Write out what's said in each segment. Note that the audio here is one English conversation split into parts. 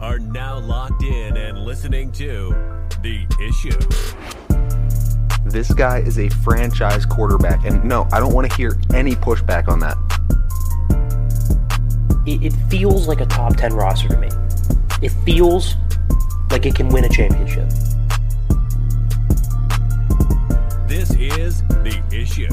are now locked in and listening to The Issue. This guy is a franchise quarterback, and no, I don't want to hear any pushback on that. It, it feels like a top 10 roster to me. It feels like it can win a championship. This is The Issue.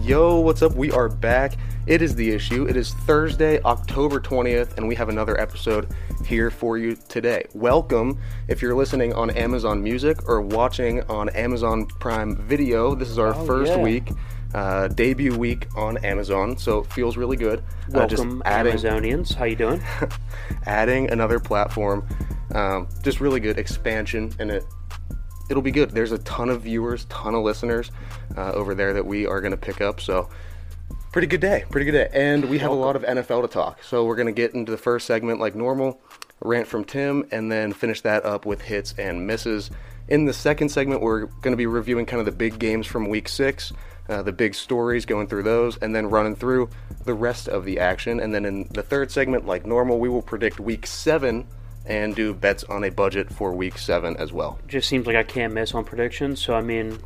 Yo, what's up? We are back. It is the issue. It is Thursday, October 20th, and we have another episode here for you today. Welcome if you're listening on Amazon Music or watching on Amazon Prime Video. This is our Oh, first yeah. week, uh, debut week on Amazon, so it feels really good. Uh, Welcome, adding, Amazonians. How you doing? adding another platform. Um, just really good expansion, and it it'll be good. There's a ton of viewers, ton of listeners uh, over there that we are going to pick up. So pretty good day, pretty good day, and we have a lot of NFL to talk. So we're going to get into the first segment like normal, rant from Tim, and then finish that up with hits and misses. In the second segment, we're going to be reviewing kind of the big games from Week Six. Uh, the big stories, going through those, and then running through the rest of the action. And then in the third segment, like normal, we will predict week seven and do bets on a budget for week seven as well. Just seems like I can't miss on predictions. So I mean,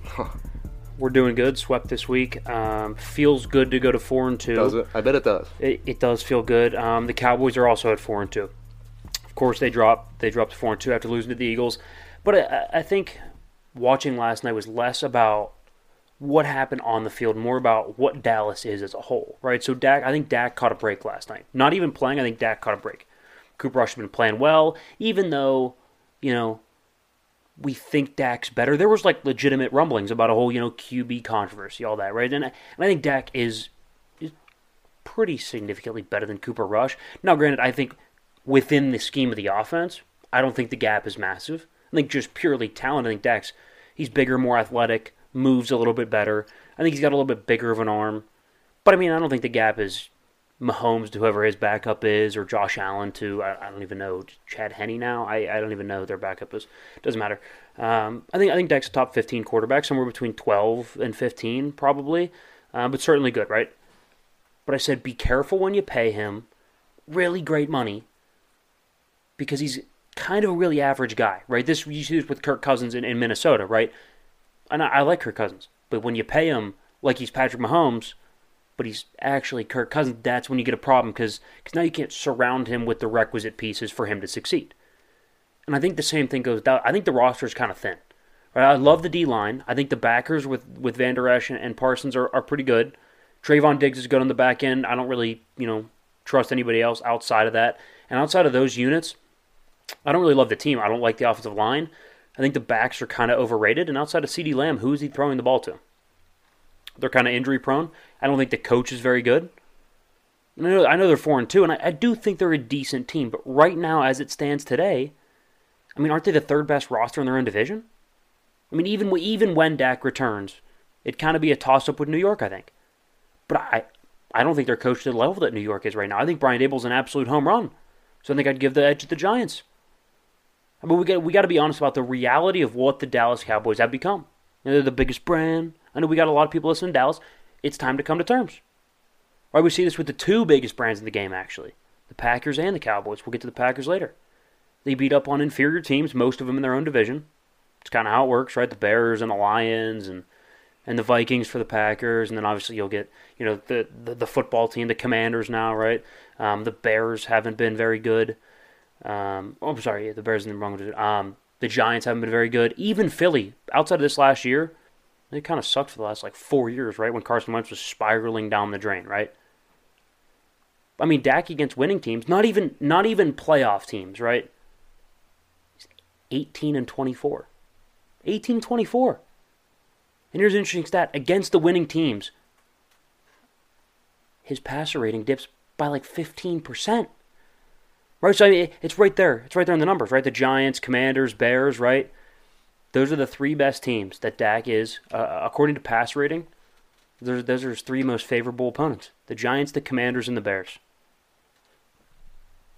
we're doing good. Swept this week. Um, feels good to go to four and two. Does it? I bet it does. It, it does feel good. Um, the Cowboys are also at four and two. Of course, they dropped they dropped to four and two after losing to the Eagles. But I, I think watching last night was less about what happened on the field, more about what Dallas is as a whole, right? So Dak, I think Dak caught a break last night. Not even playing, I think Dak caught a break. Cooper Rush has been playing well, even though you know we think Dak's better. There was like legitimate rumblings about a whole you know QB controversy, all that, right? And I, and I think Dak is is pretty significantly better than Cooper Rush. Now, granted, I think within the scheme of the offense, I don't think the gap is massive. I think just purely talent, I think Dak's he's bigger, more athletic, moves a little bit better. I think he's got a little bit bigger of an arm. But I mean, I don't think the gap is Mahomes to whoever his backup is, or Josh Allen to I, I don't even know Chad Henne now. I, I don't even know their backup is. Doesn't matter. Um, I think I think Dak's a top fifteen quarterback, somewhere between twelve and fifteen, probably, uh, but certainly good, right? But I said be careful when you pay him really great money because he's kind of a really average guy, right? This you see this with Kirk Cousins in, in Minnesota, right? And I, I like Kirk Cousins, but when you pay him like he's Patrick Mahomes, but he's actually Kirk Cousins, that's when you get a problem because now you can't surround him with the requisite pieces for him to succeed. And I think the same thing goes down. I think the roster is kind of thin. Right? I love the D line. I think the backers with, with Vander Esch and, and Parsons are, are pretty good. Trevon Diggs is good on the back end. I don't really, you know, trust anybody else outside of that. And outside of those units, I don't really love the team. I don't like the offensive line. I think the backs are kind of overrated. And outside of CeeDee Lamb, who is he throwing the ball to? They're kind of injury prone. I don't think the coach is very good. I know, I know they're four and two, and I, I do think they're a decent team. But right now, as it stands today, I mean, aren't they the third best roster in their own division? I mean, even even when Dak returns, it'd kind of be a toss up with New York, I think. But I I don't think they're coached to the level that New York is right now. I think Brian Daboll's an absolute home run. So I think I'd give the edge to the Giants. I mean, we got we got to be honest about the reality of what the Dallas Cowboys have become. You know, they're the biggest brand. I know we got a lot of people listening to Dallas. It's time to come to terms. Right, we see this with the two biggest brands in the game, actually, the Packers and the Cowboys. We'll get to the Packers later. They beat up on inferior teams, most of them in their own division. It's kind of how it works, right? The Bears and the Lions and and the Vikings for the Packers, and then obviously you'll get you know the the, the football team, the Commanders now, right? Um, the Bears haven't been very good. Um, oh, I'm sorry, the Bears in the wrong division. Um, the Giants haven't been very good. Even Philly, outside of this last year, they kind of sucked for the last like four years, right? When Carson Wentz was spiraling down the drain, right? I mean, Dak against winning teams, not even not even playoff teams, right? He's 18 and 24. 18 and 24. And here's an interesting stat against the winning teams, his passer rating dips by like 15%. Right? So I mean, it's right there. It's right there in the numbers, right? The Giants, Commanders, Bears, right? Those are the three best teams that Dak is, uh, according to pass rating. Those, those are his three most favorable opponents the Giants, the Commanders, and the Bears.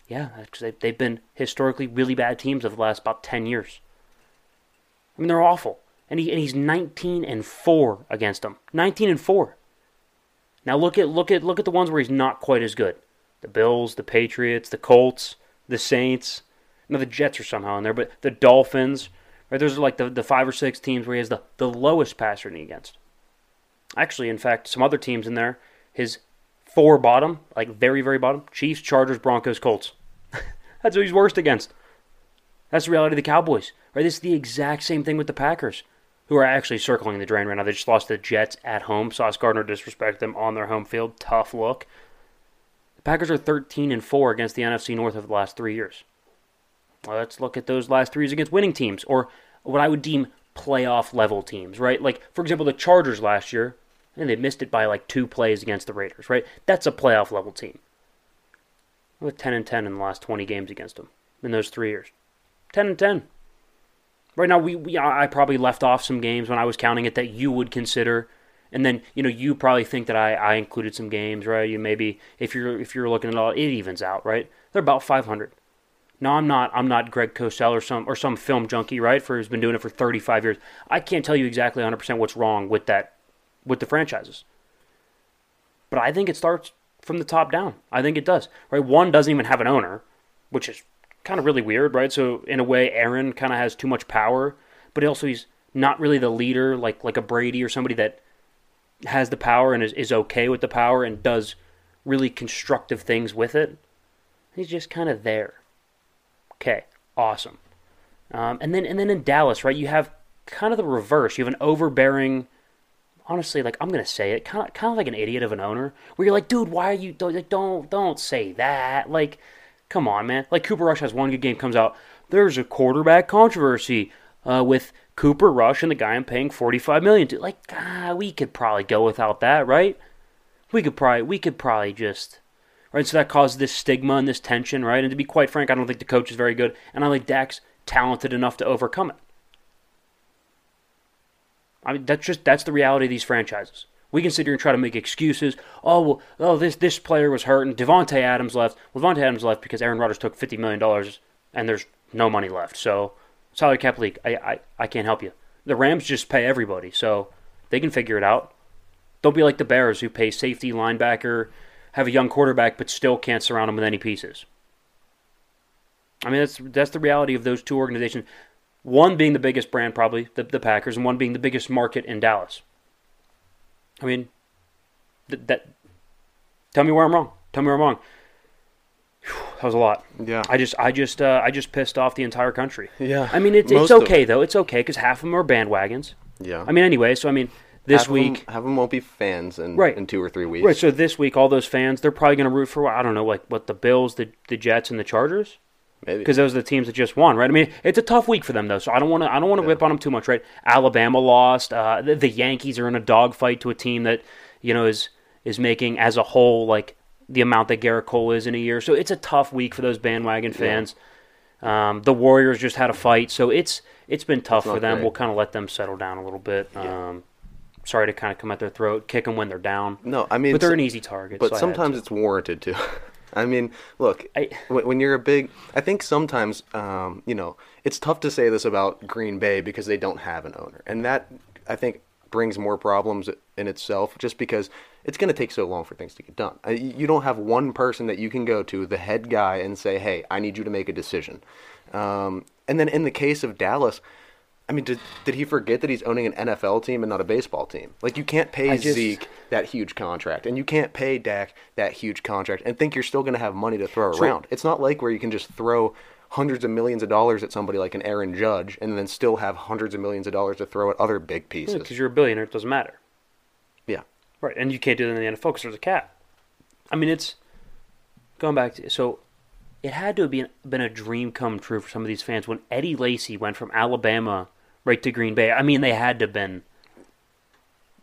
Yeah, because they, they've been historically really bad teams over the last about 10 years. I mean, they're awful. And, he, and he's 19 and 4 against them. 19 and 4. Now look at look at look at the ones where he's not quite as good. The Bills, the Patriots, the Colts, the Saints. Now the Jets are somehow in there, but the Dolphins. Right, those are like the, the five or six teams where he has the, the lowest passer rating against. Actually, in fact, some other teams in there, his four bottom, like very, very bottom, Chiefs, Chargers, Broncos, Colts. That's who he's worst against. That's the reality of the Cowboys. Right? This is the exact same thing with the Packers, who are actually circling the drain right now. They just lost to the Jets at home. Sauce Gardner disrespected them on their home field. Tough look. The Packers are 13 and 4 against the NFC North over the last three years. Well, let's look at those last three years against winning teams, or what I would deem playoff level teams, right? Like, for example, the Chargers last year, and they missed it by like two plays against the Raiders, right? That's a playoff level team. With 10 and 10 in the last 20 games against them in those three years. 10 and 10. Right now, we, we I probably left off some games when I was counting it that you would consider, and then you know you probably think that I, I included some games, right? You maybe if you're if you're looking at all, it evens out, right? They're about 500. No, I'm not. I'm not Greg Cosell or some or some film junkie, right? For who's been doing it for 35 years. I can't tell you exactly 100 percent what's wrong with that with the franchises, but I think it starts from the top down. I think it does. Right? One doesn't even have an owner, which is kind of really weird, right? So in a way, Aaron kind of has too much power, but also he's not really the leader, like like a Brady or somebody that has the power and is, is okay with the power and does really constructive things with it. He's just kind of there. Okay, awesome. Um, and then and then in Dallas, right? You have kind of the reverse. You have an overbearing, honestly, like I'm gonna say it, kind of kind of like an idiot of an owner, where you're like, dude, why are you don't like, don't don't say that, like Come on, man. Like Cooper Rush has one good game, comes out. There's a quarterback controversy uh, with Cooper Rush and the guy I'm paying 45 million to. Like, ah, we could probably go without that, right? We could probably we could probably just right. So that caused this stigma and this tension, right? And to be quite frank, I don't think the coach is very good, and I think Dak's talented enough to overcome it. I mean, that's just that's the reality of these franchises. We can sit here and try to make excuses. Oh, well, oh, this this player was hurt and Davante Adams left. Well, Davante Adams left because Aaron Rodgers took fifty million dollars and there's no money left. So salary cap leak. I, I I can't help you. The Rams just pay everybody, so they can figure it out. Don't be like the Bears who pay safety, linebacker, have a young quarterback, but still can't surround him with any pieces. I mean, that's that's the reality of those two organizations. One being the biggest brand, probably the, the Packers, and one being the biggest market in Dallas. I mean, th- that. Tell me where I'm wrong. Tell me where I'm wrong. Whew, that was a lot. Yeah. I just, I just, uh, I just pissed off the entire country. Yeah. I mean, it, it's okay though. It's okay because half of them are bandwagons. Yeah. I mean, anyway. So I mean, this half of 'em- week, half of them won't be fans in Right. in two or three weeks. right? So this week, all those fans, they're probably going to root for I don't know, like what the Bills, the the Jets, and the Chargers. Maybe. because those are the teams that just won, right? I mean, it's a tough week for them though, so I don't want to I don't want to Yeah. rip on them too much, right? Alabama lost. Uh, the, the Yankees are in a dogfight to a team that you know is is making as a whole like the amount that Gerrit Cole is in a year. So it's a tough week for those bandwagon fans. Um, the Warriors just had a fight, so it's it's been tough not for them. great. We'll kind of let them settle down a little bit. Yeah. Um, sorry to kind of come at their throat, kick them when they're down, no, I mean, but they're an easy target. but so sometimes it's warranted too. I mean, look, I- when, you're a big, I think sometimes, um, you know, it's tough to say this about Green Bay because they don't have an owner, and that I think brings more problems in itself, just because it's going to take so long for things to get done. You you don't have one person that you can go to, the head guy, and say, "Hey, I need you to make a decision." Um, and then in the case of Dallas. I mean, did, did he forget that he's owning an NFL team and not a baseball team? Like, you can't pay just- Zeke that huge contract, and you can't pay Dak that huge contract and think you're still going to have money to throw around. It's not like where you can just throw hundreds of millions of dollars at somebody like an Aaron Judge and then still have hundreds of millions of dollars to throw at other big pieces. because you're a billionaire, it doesn't matter. Yeah, Right, and you can't do that in the NFL because there's a cap. I mean, it's going back to so it had to have been been a dream come true for some of these fans when Eddie Lacy went from Alabama right to Green Bay. I mean, they had to have been.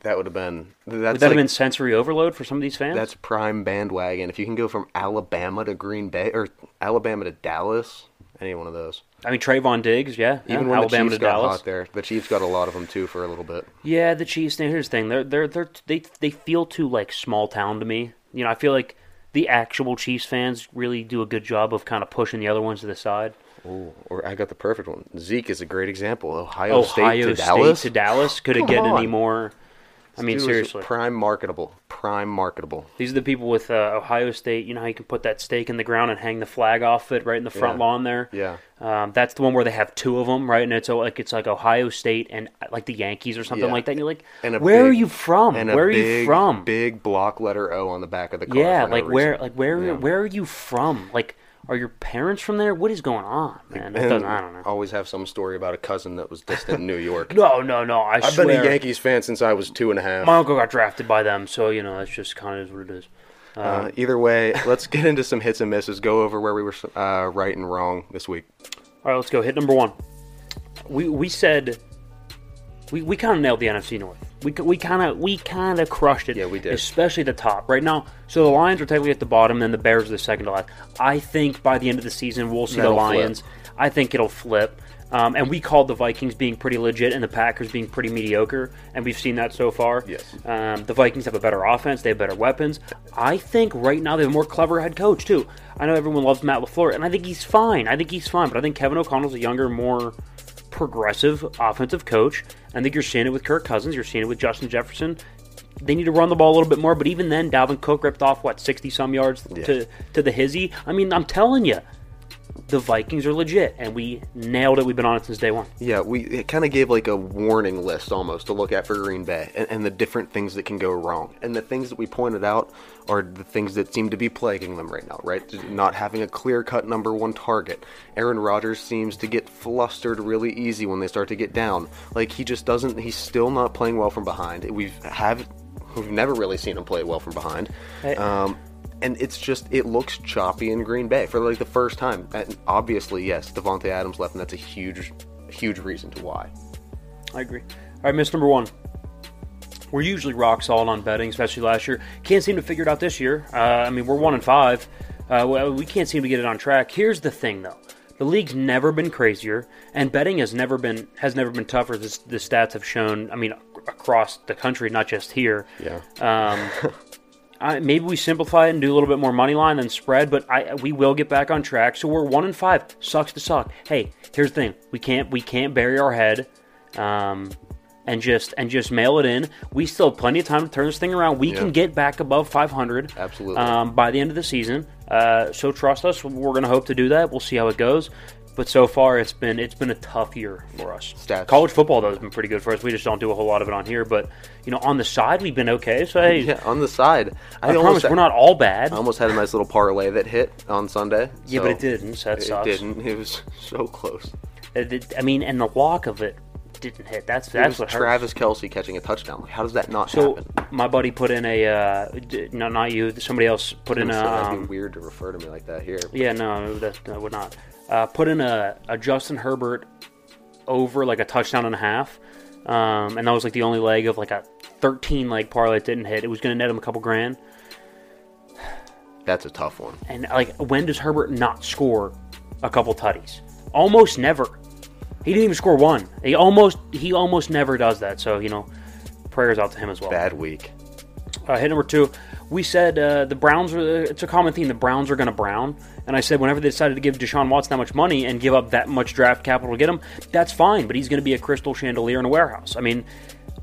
that would have been that's Would that like, have been sensory overload for some of these fans? that's prime bandwagon. If you can go from Alabama to Green Bay or Alabama to Dallas, any one of those. I mean, Trevon Diggs, yeah, Even yeah, when Alabama the Chiefs to got Dallas. hot there, the Chiefs got a lot of them too for a little bit. Yeah, the Chiefs. Now, here's the thing: they're they're they're they they feel too like small town to me. You know, I feel like the actual Chiefs fans really do a good job of kind of pushing the other ones to the side. Ooh, or I got the perfect one. Zeke is a great example. Ohio, Ohio State to Dallas. to Dallas. Could it get any more? I mean, Dude seriously. prime marketable, prime marketable. These are the people with uh, Ohio State. You know how you can put that stake in the ground and hang the flag off it right in the front Yeah. lawn there. Yeah. Um, that's the one where they have two of them, right? And it's uh, like it's like Ohio State and uh, like the Yankees or something Yeah. like that. And you're like, And a where are big- you from? And a Where are big, you from? Big block letter O on the back of the car. yeah, for no like where, reason. like where, Yeah. where are you from? Like, are your parents from there? What is going on, man? I don't know. Always have some story about a cousin that was distant in New York. No, no, no. I I've swear. been a Yankees fan since I was two and a half. My uncle got drafted by them, so you know that's just kind of is what it is. Uh, either way, let's get into some hits and misses. Go over where we were uh, right and wrong this week. All right, let's go. Hit number one. We we said we, we kind of nailed the NFC North. We we kind of we kind of crushed it. Yeah, we did. Especially the top right now. So the Lions are technically at the bottom, and the Bears are the second to last. I think by the end of the season we'll see That'll the Lions. I think it'll flip. Um, and we called the Vikings being pretty legit and the Packers being pretty mediocre, and we've seen that so far. Yes. Um, the Vikings have a better offense. They have better weapons. I think right now they have a more clever head coach too. I know everyone loves Matt LaFleur, and I think he's fine. I think he's fine, but I think Kevin O'Connell's a younger, more progressive offensive coach. I think you're seeing it with Kirk Cousins. You're seeing it with Justin Jefferson. They need to run the ball a little bit more, but even then, Dalvin Cook ripped off what sixty some yards to to the hizzy. I mean, I'm telling you, the Vikings are legit, and we nailed it. We've been on it since day one. Yeah, we it kind of gave like a warning list almost to look at for Green Bay and, and the different things that can go wrong. And the things that we pointed out are the things that seem to be plaguing them right now, right? Not having a clear cut number one target. Aaron Rodgers seems to get flustered really easy when they start to get down. Like he just doesn't. He's still not playing well from behind. We've have we've never really seen him play well from behind. Hey. Um, and it's just it looks choppy in Green Bay for like the first time. And obviously, yes, Davante Adams left, and that's a huge, huge reason to why. I agree. All right, miss number one. We're usually rock solid on betting, especially last year. Can't seem to figure it out this year. Uh, I mean, we're one and five. Uh, well, we can't seem to get it on track. Here's the thing, though: the league's never been crazier, and betting has never been has never been tougher. This, the stats have shown. I mean, across the country, not just here. Yeah. Um, I, maybe we simplify it and do a little bit more money line than spread, but I we will get back on track. So we're one and five. Sucks to suck. Hey, here's the thing: we can't we can't bury our head, um, and just and just mail it in. We still have plenty of time to turn this thing around. We Yeah. can get back above 500. Absolutely. Um, by the end of the season. Uh, so trust us. We're going to hope to do that. We'll see how it goes. But so far, it's been it's been a tough year for us. Stats. College football though has been pretty good for us. We just don't do a whole lot of it on here. But you know, on the side, we've been okay. So hey, Yeah, on the side, I, almost promise had- we're not all bad. I almost had a nice little parlay that hit on Sunday. yeah, so but it didn't. So that It sucks. It didn't. It was so close. I mean, and the lock of it didn't hit. That's that's what hurts. Travis Kelce catching a touchdown. How does that not So happen? my buddy put in a uh, d- no, not you. Somebody else put in a. Um, weird to refer to me like that here. yeah, no, that, that would not. Uh, put in a, a Justin Herbert over like a touchdown and a half, um, and that was like the only leg of like a 13 leg parlay that didn't hit. It was going to net him a couple grand. That's a tough one. And like, when does Herbert not score a couple tutties? Almost never. He didn't even score one. He almost he almost never does that. So you know, prayers out to him as well. Bad week. Uh, hit number two. We said uh, the Browns are. It's a common theme. The Browns are going to brown, and I said whenever they decided to give Deshaun Watson that much money and give up that much draft capital to get him, that's fine. But he's going to be a crystal chandelier in a warehouse. I mean,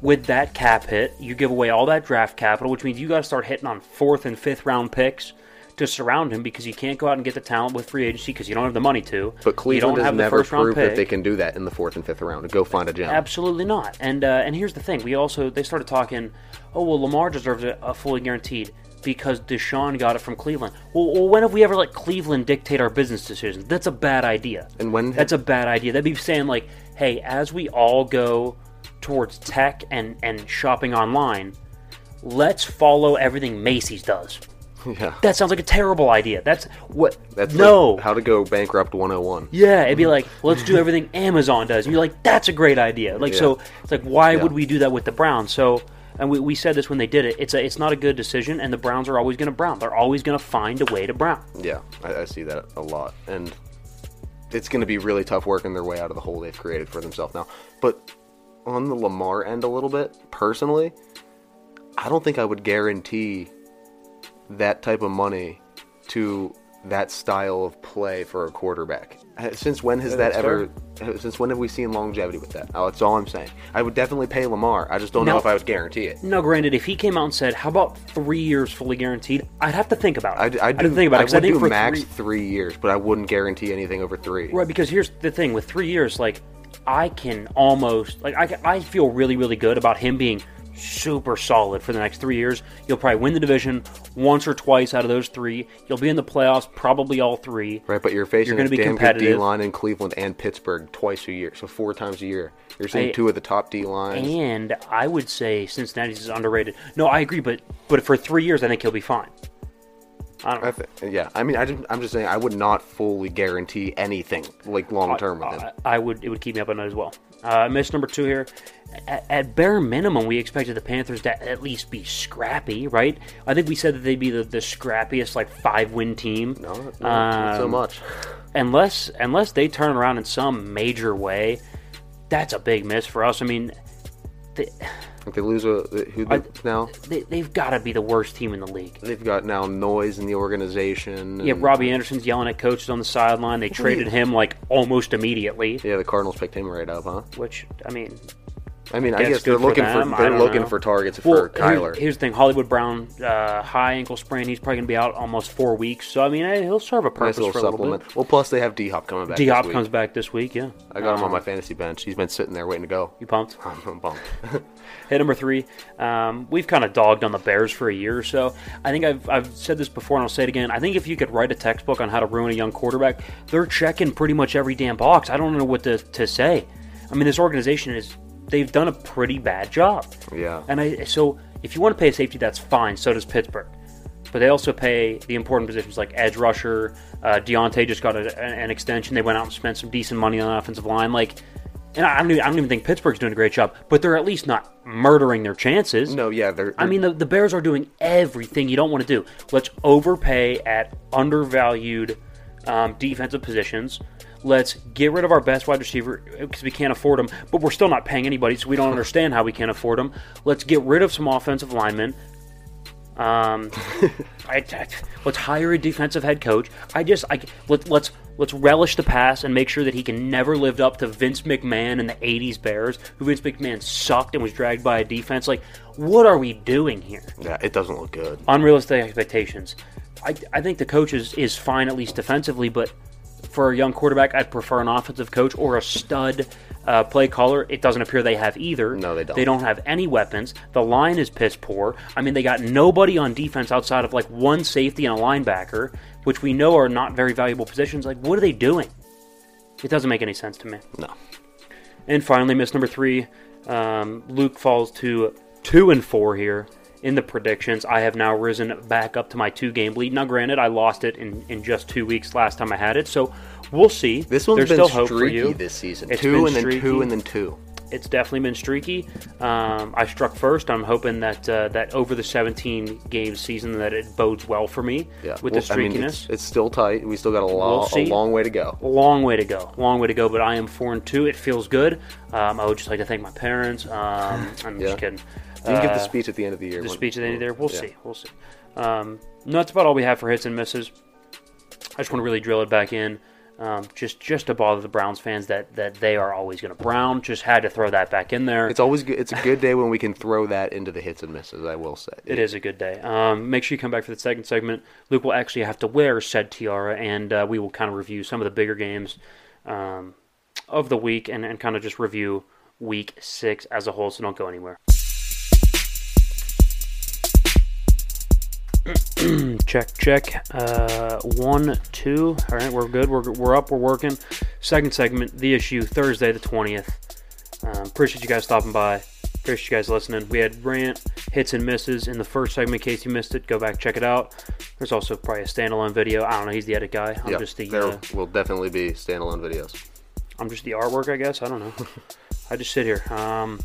with that cap hit, you give away all that draft capital, which means you got to start hitting on fourth and fifth round picks to surround him because you can't go out and get the talent with free agency because you don't have the money to. But Cleveland has never proved that they can do that in the fourth and fifth round. Go find a gem. Absolutely not. And uh, and here's the thing: we also they started talking. Oh well, Lamar deserves a, a fully guaranteed because Deshaun got it from Cleveland. Well, well, when have we ever let Cleveland dictate our business decisions? That's a bad idea. And when That's a bad idea. That'd be saying like, hey, as we all go towards tech and and shopping online, let's follow everything Macy's does. yeah, That sounds like a terrible idea. That's what. that's no. like how to go bankrupt 101. Yeah, it'd be like, let's do everything Amazon does. And you're like, that's a great idea. Like, so it's like, why Yeah. would we do that with the Browns? So, and we, we said this when they did it. It's a, it's not a good decision, and the Browns are always going to brown. They're always going to find a way to brown. Yeah, I, I see that a lot, and it's going to be really tough working their way out of the hole they've created for themselves now. But on the Lamar end, a little bit personally, I don't think I would guarantee that type of money to that style of play for a quarterback. Uh, Since when has Yeah, that ever? uh, Since when have we seen longevity with that? Oh, that's all I'm saying. I would definitely pay Lamar. I just don't know if I would guarantee it. Now, granted, if he came out and said, "How about three years fully guaranteed?" I'd have to think about it. I'd, I'd, I'd do, think about I it I would think do for max three, three years, but I wouldn't guarantee anything over three. Right, because here's the thing: with three years, like I can almost like I, I feel really really good about him being super solid for the next three years. You'll probably win the division once or twice out of those three. You'll be in the playoffs probably all three. Right, but you're facing You're gonna a be damn good D line in Cleveland and Pittsburgh twice a year, so four times a year. You're seeing I- two of the top D lines. And I would say Cincinnati's is underrated. No, I agree, but but for three years, I think he'll be fine. I don't know. I th- yeah, I mean, I just, I'm just saying, I would not fully guarantee anything like long term with him. I, I would. It would keep me up at night as well. Uh, miss number two here. At, at bare minimum, we expected the Panthers to at least be scrappy, right? I think we said that they'd be the, the scrappiest, like five win team. no, no, not so Um, much. Unless unless they turn around in some major way, that's a big miss for us. I mean, they, If they lose a who I- now, they, they've got to be the worst team in the league. they've got now noise in the organization. Yeah, Robbie Anderson's yelling at coaches on the sideline. They traded him like almost immediately. Yeah, the Cardinals picked him right up, huh? Which I mean, I mean, I Guess they're for looking them, for, they're looking know. for targets Well, for Kyler. here's the thing: Hollywood Brown, uh, high ankle sprain. He's probably gonna be out almost four weeks. So I mean, he'll serve a nice purpose little for a little bit. Well, plus they have D Hop coming back. D Hop comes back this week. Yeah, I got him on my fantasy bench. He's been sitting there waiting to go. You pumped? I'm bummed. Hit number three. Um, we've kind of dogged on the Bears for a year or so. I think I've, I've said this before and I'll say it again. I think if you could write a textbook on how to ruin a young quarterback, they're checking pretty much every damn box. I don't know what to, to say. I mean, this organization is, they've done a pretty bad job. yeah. And I so if you want to pay a safety, that's fine. So does Pittsburgh. But they also pay the important positions like edge rusher. Uh, Diontae just got a, an extension. They went out and spent some decent money on the offensive line. Like, and I don't, even, I don't even think Pittsburgh's doing a great job. But they're at least not murdering their chances. No, yeah, they're. I mean, the, the Bears are doing everything you don't want to do. Let's overpay at undervalued um, defensive positions. Let's get rid of our best wide receiver because we can't afford them, but we're still not paying anybody, so we don't understand how we can't afford them. Let's get rid of some offensive linemen. Um, I, I- let's hire a defensive head coach. I just, I let, let's let's relish the past and make sure that he can never lived up to Vince McMahon and the '80s Bears, who Vince McMahon sucked and was dragged by a defense. Like, what are we doing here? yeah, it doesn't look good. Unrealistic expectations. I, I think the coach is, is fine at least defensively, but for a young quarterback, I'd prefer an offensive coach or a stud uh, play caller. It doesn't appear they have either. No, they don't. They don't have any weapons. The line is piss poor. I mean, they got nobody on defense outside of like one safety and a linebacker, which we know are not very valuable positions. Like, what are they doing? It doesn't make any sense to me. No. And finally, miss number three. Um, Luke falls to two and four here in the predictions. I have now risen back up to my two game lead. Now, granted, I lost it in, in just two weeks last time I had it, so we'll see. This one's There's been still hope for streaky you. this season. It's two and then streaky. two and then two. It's definitely been streaky. Um, I struck first. I'm hoping that uh, that over the 17 game season that it bodes well for me Yeah. with well, the I mean, streakiness. it's, it's still tight. We still got a, lo- a long way to go. A long way to go. Long way to go, but I am four and two. It feels good. Um, I would just like to thank my parents. Um, I'm Yeah. just kidding. You can give the Uh, speech at the end of the year. the when- speech at the end of there. We'll yeah. see. We'll see. Um, no, that's about all we have for hits and misses. I just want to really drill it back in. Um, just just to bother the Browns fans that, that they are always going to Brown. Just had to throw that back in there. It's always good. It's a good day when we can throw that into the hits and misses. I will say. It is a good day. Um, make sure you come back for the second segment. Luke will actually have to wear said tiara, and uh, we will kind of review some of the bigger games um, of the week and, and kind of just review week six as a whole, so don't go anywhere. check, check. Uh, one, two. All right, we're good. We're, we're up. We're working. Second segment, the issue, Thursday the 20th. Um, appreciate you guys stopping by. Appreciate you guys listening. We had rant, hits and misses in the first segment. In case you missed it, go back check it out. There's also probably a standalone video. I don't know. He's the edit guy. I'm Yep, just the there uh, will definitely be standalone videos. I'm just the artwork, I guess. I don't know. I just sit here. Um,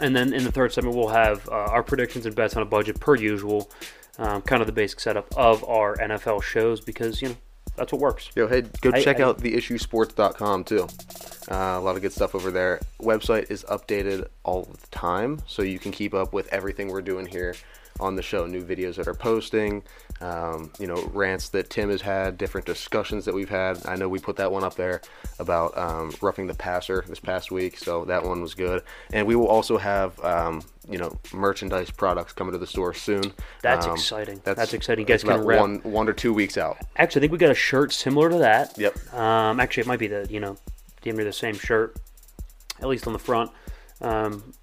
and then in the third segment, we'll have uh, our predictions and bets on a budget per usual. Um, kind of the basic setup of our NFL shows because you know that's what works. Yo, hey, go I- check I- out theissuesports.com too. Uh, a lot of good stuff over there. Website is updated all the time, so you can keep up with everything we're doing here on the show. New videos that are posting, um, you know, rants that Tim has had, different discussions that we've had. I know we put that one up there about um, roughing the passer this past week, so that one was good. And we will also have, um, you know, merchandise products coming to the store soon. That's Um, exciting. That's exciting. You guys can rep- one, one or two weeks out. Actually, I think we got a shirt similar to that. Yep. Um, actually, it might be the you know, damn near the same shirt, at least on the front, um,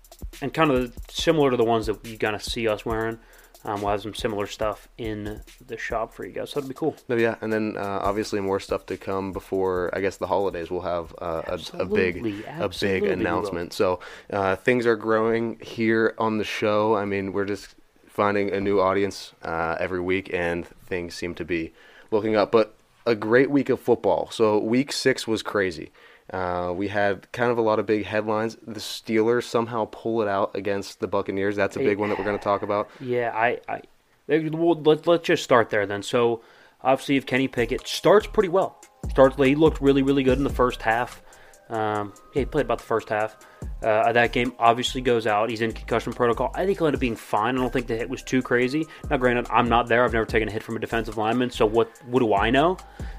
and kind of similar to the ones that you kind of see us wearing. Um, we'll have some similar stuff in the shop for you guys, so that'll be cool. No, yeah, and then uh, obviously more stuff to come before I guess the holidays. We'll have uh, a, a big a big announcement. So uh, things are growing here on the show. I mean, we're just finding a new audience uh, every week, and things seem to be looking up. But a great week of football. So week six was crazy. Uh, we had kind of a lot of big headlines. The Steelers somehow pull it out against the Buccaneers. That's a big one that we're going to talk about. Yeah, I, I well, let, let's just start there then. So, obviously, if Kenny Pickett starts pretty well, starts he looked really, really good in the first half. Um, yeah, he played about the first half. Uh, that game obviously goes out. He's in concussion protocol. I think he'll end up being fine. I don't think the hit was too crazy. Now, granted, I'm not there. I've never taken a hit from a defensive lineman, so what what do I know?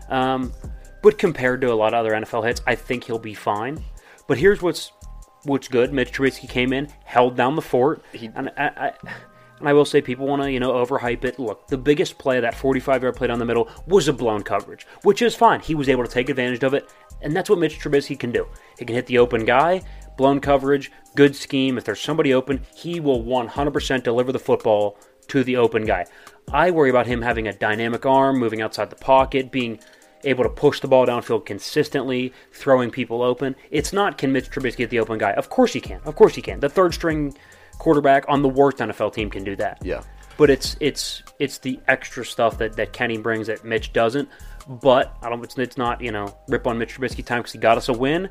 Um, but compared to a lot of other NFL hits, I think he'll be fine. But here's what's what's good. Mitch Trubisky came in, held down the fort, and I, I and I will say people want to you know overhype it. Look, the biggest play that 45 yard play down the middle was a blown coverage, which is fine. He was able to take advantage of it, and that's what Mitch Trubisky can do. He can hit the open guy, blown coverage, good scheme. If there's somebody open, he will 100% deliver the football to the open guy. I worry about him having a dynamic arm, moving outside the pocket, being able to push the ball downfield consistently, throwing people open. It's not can Mitch Trubisky get the open guy? Of course he can. Of course he can. The third string quarterback on the worst NFL team can do that. Yeah. But it's it's it's the extra stuff that, that Kenny brings that Mitch doesn't. But I don't. It's, it's not you know rip on Mitch Trubisky time because he got us a win.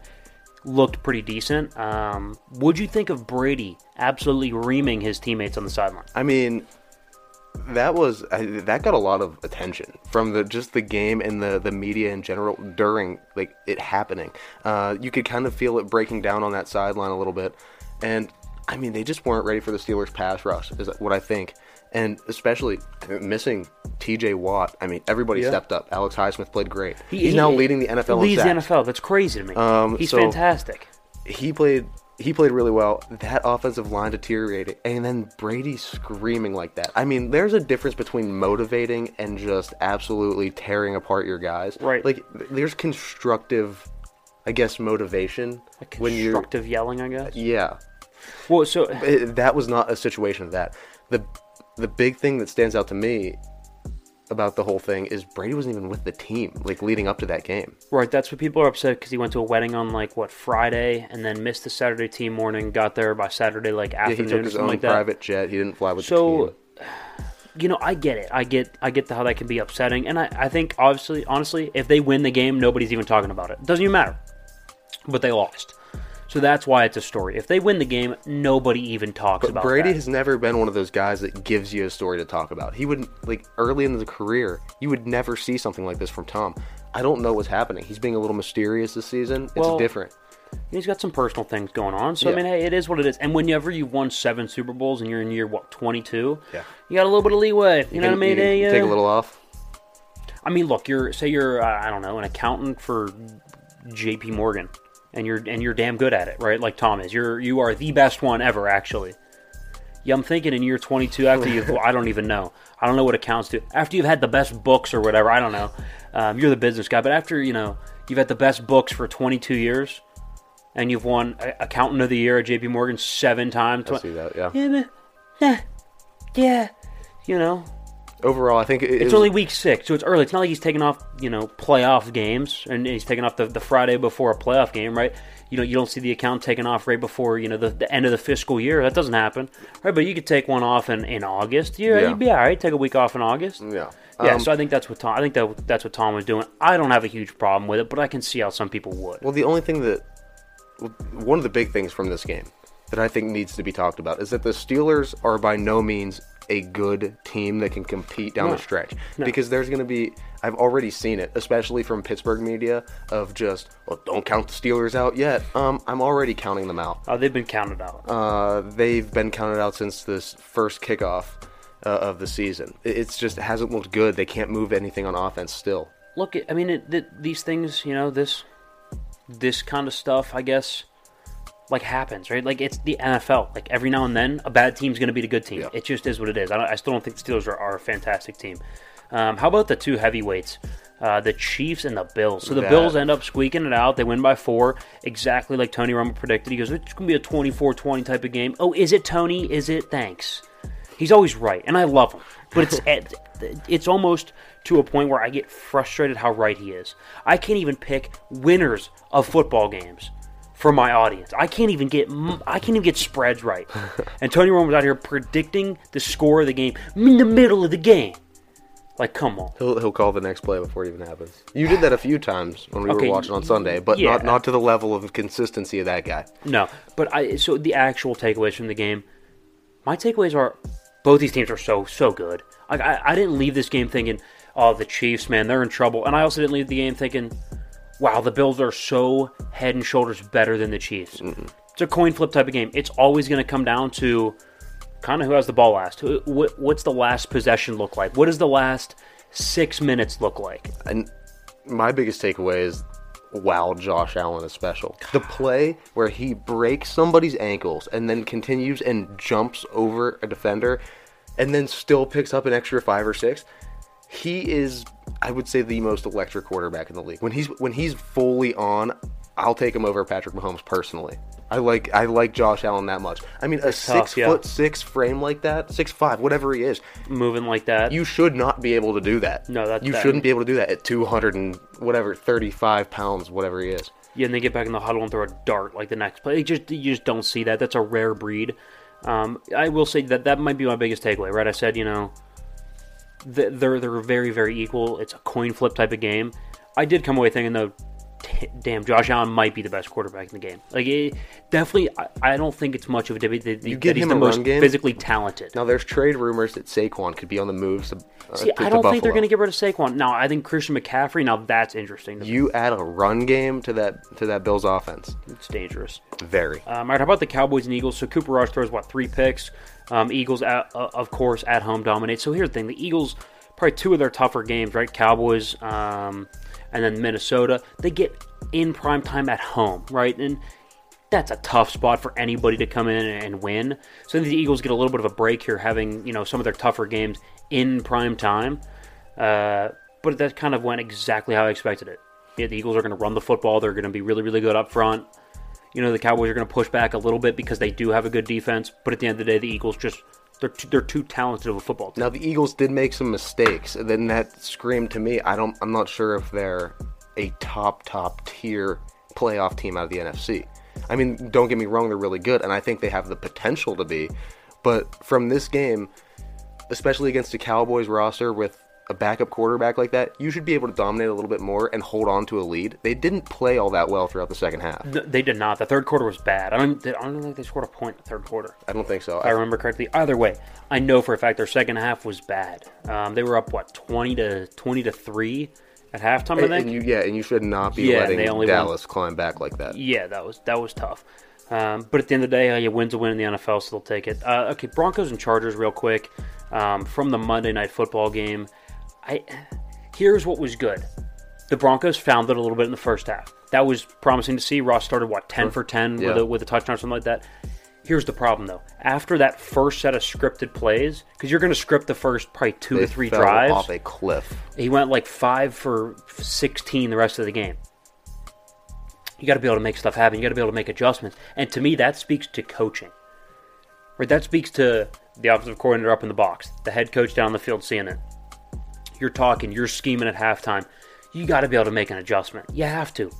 Looked pretty decent. Um, would you think of Brady absolutely reaming his teammates on the sideline? I mean, that was I, that got a lot of attention from the just the game and the the media in general during like it happening. Uh, you could kind of feel it breaking down on that sideline a little bit, and I mean they just weren't ready for the Steelers pass rush is what I think, and especially missing T.J. Watt. I mean everybody Yeah. stepped up. Alex Highsmith played great. He- He's he- now leading the NFL. Leads in the. NFL. That's crazy to me. Um, He's so- fantastic. he played he played really well. That offensive line deteriorated, and then Brady screaming like that. I mean, there's a difference between motivating and just absolutely tearing apart your guys. Right. Like there's constructive, I guess, motivation when you're. Constructive yelling, I guess. Yeah, Well, so It- that was not a situation of that. The the big thing that stands out to me about the whole thing is Brady wasn't even with the team like leading up to that game. right, that's what people are upset because he went to a wedding on like what Friday and then missed the Saturday team morning. Got there by Saturday like afternoon. Yeah, he took his own like private jet. He didn't fly with the team. So, you know, I get it. I get, I get the, how that can be upsetting, and I, I think obviously, honestly, if they win the game, nobody's even talking about it. It doesn't even matter. But they lost, so that's why it's a story. If they win the game, nobody even talks about it. But about Brady that. has never been one of those guys that gives you a story to talk about. He would like early in the career, you would never see something like this from Tom. I don't know what's happening. He's being a little mysterious this season. It's Well, different. He's got some personal things going on. So I mean, hey, it is what it is. And whenever you've won seven Super Bowls and you're in year what twenty two, Yeah. you got a little bit of leeway. You, know what I mean? you can Hey, take uh, a little off. I mean, look, you're say you're uh, I don't know an accountant for J.P. Morgan, and you're and you're damn good at it, right? Like Tom is. You're you are the best one ever, actually. Yeah, I'm thinking in year 22 after you've I don't even know. I don't know what accounts do. After you've had the best books or whatever, I don't know. Um, you're the business guy, but after you know you've had the best books for 22 years, and you've won uh, accountant of the year at J.P. Morgan seven times. I see that. Yeah. Yeah, yeah, yeah. You know, Overall, I think it, it it's was- only week six, so it's early. It's not like he's taking off, you know, playoff games, and he's taking off the, the Friday before a playoff game, right? You know, you don't see the account taken off right before you know the, the end of the fiscal year. That doesn't happen, right? But you could take one off in, in August. Yeah, Yeah. you'd be all right. Take a week off in August. Yeah. Yeah, Um, so I think that's what Tom. I think that that's what Tom was doing. I don't have a huge problem with it, but I can see how some people would. Well, the only thing that one of the big things from this game that I think needs to be talked about is that the Steelers are by no means a good team that can compete down No. the stretch. No. Because there's going to be, I've already seen it, especially from Pittsburgh media, of just, well, don't count the Steelers out yet. Um, I'm already counting them out. Oh, they've been counted out. Uh, they've been counted out since this first kickoff uh, of the season. It- It's just it hasn't looked good. They can't move anything on offense still. Look, I mean, it, th- these things, you know, this this kind of stuff, I guess, like happens, right? Like it's the NFL. Like every now and then, a bad team's going to beat a good team. Yeah. It just is what it is. I, don't, I still don't think the Steelers are, are a fantastic team. Um, how about the two heavyweights, uh, the Chiefs and the Bills? So the That- Bills end up squeaking it out. They win by four, exactly like Tony Romo predicted. He goes, "It's going to be a 24-20 type of game." Oh, is it Tony? Is it? Thanks. He's always right, and I love him. But it's at, it's almost to a point where I get frustrated how right he is. I can't even pick winners of football games for my audience. I can't even get I can't even get spreads right. And Tony Romo was out here predicting the score of the game in the middle of the game. Like, come on. He'll, he'll call the next play before it even happens. You did that a few times when we Okay, were watching on Sunday, but yeah. not not to the level of consistency of that guy. No, but I so the actual takeaways from the game, my takeaways are both these teams are so so good. Like I, I didn't leave this game thinking, oh the Chiefs man they're in trouble, and I also didn't leave the game thinking, wow the Bills are so head and shoulders better than the Chiefs. It's a coin flip type of game. It's always going to come down to kind of who has the ball last. What's the last possession look like? What does the last six minutes look like? And my biggest takeaway is, wow, Josh Allen is special. The play where he breaks somebody's ankles and then continues and jumps over a defender, and then still picks up an extra five or six. He is, I would say, the most electric quarterback in the league. When he's when he's fully on, I'll take him over Patrick Mahomes personally. I like I like Josh Allen that much. I mean, a tough, six yeah. foot six frame like that, six five, whatever he is, Moving like that. you should not be able to do that. No, that- you shouldn't be able to do that at 200 and whatever, 35 pounds, whatever he is. Yeah, and they get back in the huddle and throw a dart like the next play. You just you just don't see that. That's a rare breed. Um, I will say that that might be my biggest takeaway. Right, I said you know they're they're very very equal. It's a coin flip type of game. I did come away thinking though, damn, Josh Allen might be the best quarterback in the game. Like it, definitely, I, I don't think it's much of a debate that, You that he's him the most game? physically talented. Now, there's trade rumors that Saquon could be on the moves to, uh, See, to, I don't think they're going to get rid of Saquon. Now, I think Christian McCaffrey. Now that's interesting. me. You add a run game to that to that Bills offense. It's dangerous. Very. Um, all right, how about the Cowboys and Eagles? So Cooper Rush throws what three picks. Um, Eagles, at, uh, of course, at home dominate. So here's the thing: the Eagles probably two of their tougher games, right? Cowboys, um, and then Minnesota. They get in prime time at home, right? And that's a tough spot for anybody to come in and win. So the Eagles get a little bit of a break here, having you know some of their tougher games in prime time. Uh, but that kind of went exactly how I expected it. Yeah, the Eagles are going to run the football. They're going to be really, really good up front. You know, the Cowboys are going to push back a little bit because they do have a good defense. But at the end of the day, the Eagles just they're too, they're too talented of a football team. Now the Eagles did make some mistakes, and then that screamed to me. I don't. I'm not sure if they're a top top tier playoff team out of the NFC. I mean, don't get me wrong, they're really good, and I think they have the potential to be. But from this game, especially against the Cowboys roster with a backup quarterback like that, you should be able to dominate a little bit more and hold on to a lead. They didn't play all that well throughout the second half. Th- They did not. The third quarter was bad. I don't. I don't think they scored a point in the third quarter. I don't think so. If I remember correctly. Either way, I know for a fact their second half was bad. Um, they were up what twenty to twenty to three at halftime. I and, think. and you, yeah, and you should not be Yeah, letting they only won- Dallas climb back like that. Yeah, that was that was tough. Um, but at the end of the day, uh, you win's a win in the NFL, so they'll take it. Uh, okay, Broncos and Chargers, real quick, um, from the Monday Night Football game. I here's what was good. The Broncos found it a little bit in the first half. That was promising to see. Russ started what ten for ten with a with a touchdown, or something like that. Here's the problem though. After that first set of scripted plays, because you're going to script the first probably two They to three drives, off a cliff. he went like five for 16 the rest of the game. You got to be able to make stuff happen. You got to be able to make adjustments. And to me, that speaks to coaching. Right? That speaks to the offensive coordinator up in the box, the head coach down the field seeing it. You're talking, you're scheming at halftime. You got to be able to make an adjustment. You have to.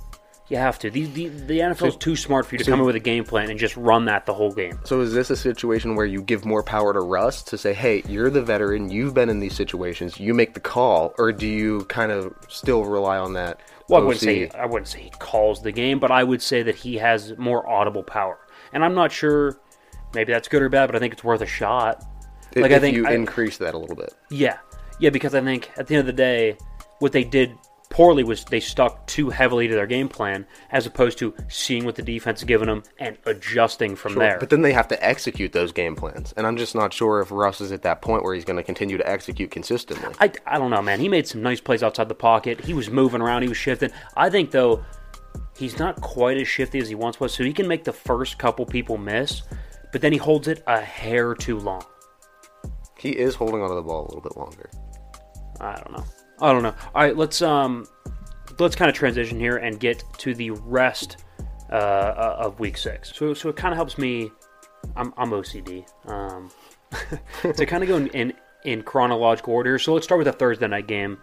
You have to. The, the, the NFL's too smart for you to come in with a game plan and just run that the whole game. So is this a situation where you give more power to Russ to say, "Hey, you're the veteran. You've been in these situations. You make the call," or do you kind of still rely on that? Well, I wouldn't say I wouldn't say he calls the game, but I would say that he has more audible power. And I'm not sure, maybe that's good or bad, but I think it's worth a shot. Like if I think you I- increase that a little bit. Yeah, yeah, because I think at the end of the day, what they did poorly was they stuck too heavily to their game plan as opposed to seeing what the defense is giving them and adjusting from there. But then they have to execute those game plans, and I'm just not sure if Russ is at that point where he's going to continue to execute consistently. I, I don't know, man. He made some nice plays outside the pocket. He was moving around. He was shifting. I think though, he's not quite as shifty as he once was. So he can make the first couple people miss, but then he holds it a hair too long. He is holding onto the ball a little bit longer. I don't know. I don't know. All right, let's um, let's kind of transition here and get to the rest uh, of week six. So, so it kind of helps me. I'm, I'm OCD. Um, to kind of go in, in in chronological order. So let's start with the Thursday night game.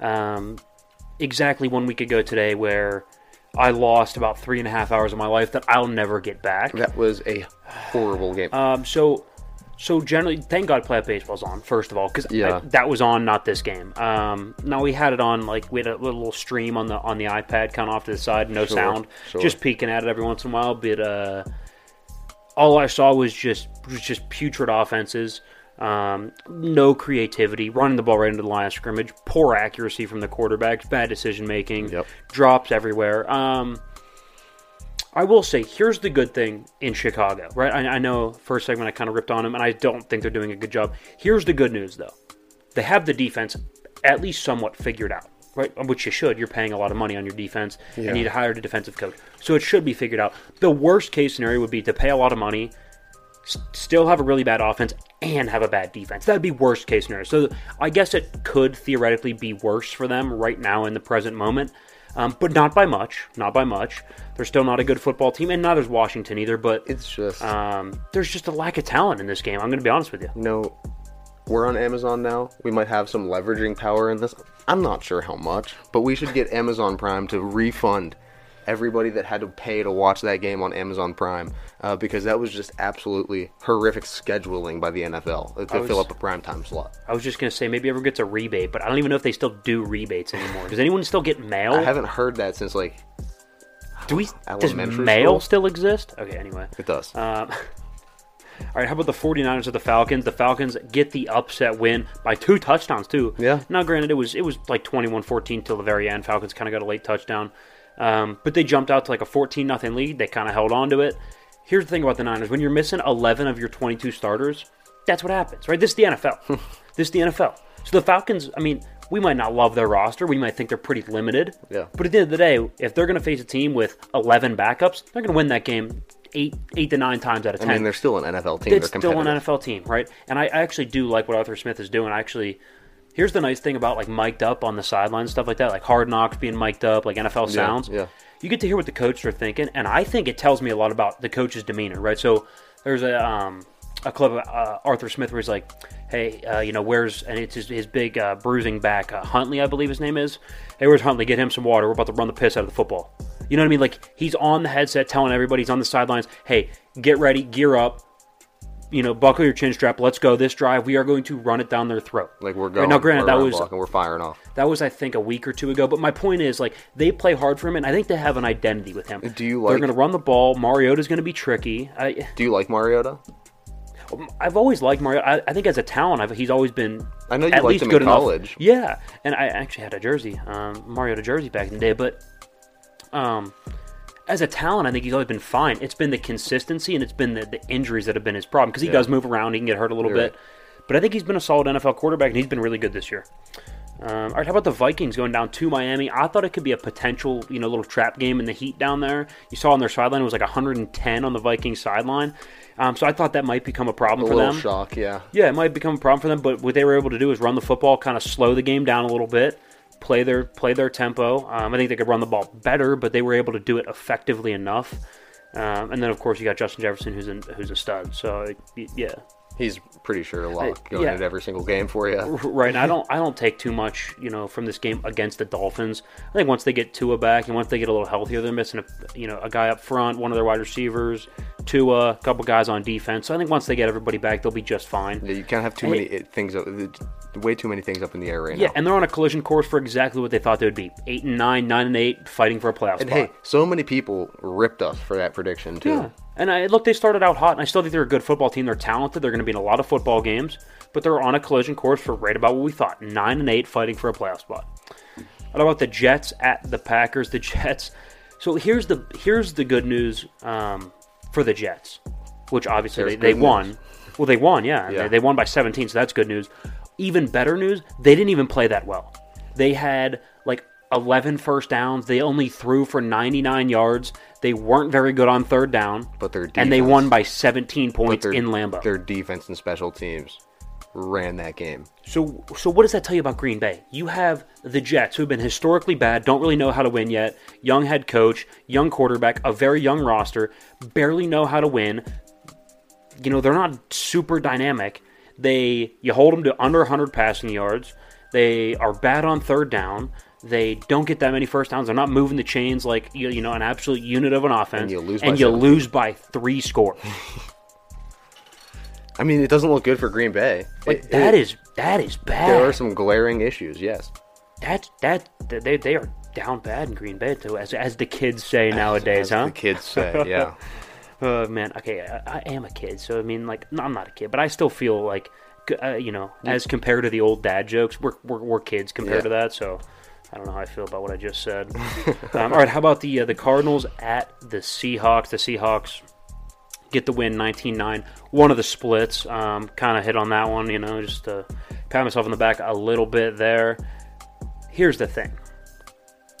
Um, exactly one week ago today, where I lost about three and a half hours of my life that I'll never get back. That was a horrible game. Um, so, so generally, thank God Playoff Baseball's on first of all because Yeah. that was on, not this game. Um, now we had it on like we had a little stream on the on the iPad, kind of off to the side, no sound, sure. just peeking at it every once in a while. But uh, all I saw was just was just putrid offenses. Um, no creativity, running the ball right into the line of scrimmage, poor accuracy from the quarterbacks, bad decision making, Yep. drops everywhere. Um, I will say, here's the good thing in Chicago, right? I, I know first segment I kind of ripped on them, and I don't think they're doing a good job. Here's the good news, though: they have the defense at least somewhat figured out, right? Uh, which you should. You're paying a lot of money on your defense, Yeah. and you hired a defensive coach, so it should be figured out. The worst case scenario would be to pay a lot of money, s- still have a really bad offense, and have a bad defense. That'd be worst case scenario. So I guess it could theoretically be worse for them right now in the present moment. Um, but not by much. Not by much. They're still not a good football team, and neither is Washington either. But It's just, um, there's just a lack of talent in this game. I'm going to be honest with you. you know, we're on Amazon now. We might have some leveraging power in this. I'm not sure how much, but we should get Amazon Prime to refund everybody that had to pay to watch that game on Amazon Prime uh, because that was just absolutely horrific scheduling by the NFL to was- fill up a prime time slot. I was just going to say maybe ever gets a rebate, but I don't even know if they still do rebates anymore. Does anyone still get mail? I haven't heard that since like do we? Does mail school? still exist? Okay. Anyway. it does. Um, all right, how about the 49ers of the Falcons? The Falcons get the upset win by two touchdowns too. Yeah. Now, granted, it was it was like 21-14 till the very end. Falcons kind of got a late touchdown, um, but they jumped out to like a 14 nothing lead. They kind of held on to it. Here's the thing about the Niners: when you're missing 11 of your 22 starters, that's what happens, right? This is the NFL. this is the NFL. So the Falcons, I mean, we might not love their roster. We might think they're pretty limited. Yeah. But at the end of the day, if they're going to face a team with 11 backups, they're going to win that game eight, eight to nine times out of ten. I mean, they're still an NFL team. it's they're still an. NFL team, right? And I I actually do like what Arthur Smith is doing. I actually, here's the nice thing about like mic'd up on the sideline stuff like that, like Hard Knocks being mic'd up, like NFL sounds. yeah. You get to hear what the coaches are thinking, and I think it tells me a lot about the coach's demeanor, right? So there's a um a clip of uh, Arthur Smith where he's like, "Hey, uh, you know, where's and it's his, his big uh, bruising back, uh, Huntley, I believe his name is. Hey, where's Huntley? Get him some water. We're about to run the piss out of the football. You know what I mean? Like he's on the headset telling everybody he's on the sidelines, "Hey, get ready, gear up." You know, buckle your chin strap. Let's go. This drive, we are going to run it down their throat. Like we're Right, going. now, granted, we're that was blocking, we're firing off. that was, I think, a week or two ago. But my point is, like, they play hard for him, and I think they have an identity with him. Do you They're going to run the ball. Mariota's going to be tricky. I, Do you like Mariota? I've always liked Mario. I, I think as a talent, I've, he's always been. I know you at least him good in enough. college. Yeah, and I actually had a jersey, um, Mariota jersey back in the day. But um, as a talent, I think he's always been fine. It's been the consistency and it's been the, the injuries that have been his problem because he does move around. He can get hurt a little You're bit. But I think he's been a solid NFL quarterback and he's been really good this year. Um, all right, how about the Vikings going down to Miami? I thought it could be a potential, you know, little trap game in the heat down there. You saw on their sideline it was like 110 on the Vikings sideline. Um, so I thought that might become a problem A for little them. shock, yeah. Yeah, it might become a problem for them, but what they were able to do is run the football, kind of slow the game down a little bit, play their play their tempo. Um, I think they could run the ball better, but they were able to do it effectively enough. Um, and then, of course, you got Justin Jefferson, who's an, who's a stud. So yeah, He's pretty sure to lock Uh, going yeah. into every single game for you. right. And I don't I don't take too much, you know, from this game against the Dolphins. I think once they get Tua back and once they get a little healthier, they're missing a you know a guy up front, one of their wide receivers, Tua, a couple guys on defense. So I think once they get everybody back, they'll be just fine. Yeah, you can't have too Hey. many it- things, way too many things up in the air right Yeah, now. Yeah, and they're on a collision course for exactly what they thought they would be: eight and nine, nine and eight, fighting for a playoff And spot. hey, so many people ripped us for that prediction too. yeah, And I look, they started out hot, and I still think they're a good football team. They're talented. They're going to be in a lot of football games, but they're on a collision course for right about what we thought: nine and eight, fighting for a playoff spot. What about the Jets at the Packers? The Jets. So here's the here's the good news um, for the Jets, which obviously There's they, they won. news. Well, they won, yeah. Yeah. They, they won by 17, so that's good news. Even better news, they didn't even play that well. They had like 11 first downs. They only threw for 99 yards. They weren't very good on third down. But their and they won by 17 points their- in Lambeau. Their defense and special teams ran that game. So, so what does that tell you about Green Bay? You have the Jets, who've been historically bad, don't really know how to win yet. Young head coach, young quarterback, a very young roster, barely know how to win. You know, they're not super dynamic. They you hold them to under 100 passing yards. They are bad on third down. They don't get that many first downs. They're not moving the chains like you, you know an absolute unit of an offense. And you lose and by you lose by three scores. I mean, it doesn't look good for Green Bay. Like It- that it- is that is bad. There are some glaring issues. Yes. that that they they are down bad in Green Bay too, as as the kids say nowadays, As huh? The kids say, yeah. Uh, man, okay, I, I am a kid, so I mean, like, no, I'm not a kid, but I still feel like, uh, you know, as compared to the old dad jokes, we're we're, we're kids compared Yeah. to that. So I don't know how I feel about what I just said. um, all right, how about the uh, the Cardinals at the Seahawks? The Seahawks get the win 19-9 one of the splits um, kind of hit on that one you know just to pat myself on the back a little bit there here's the thing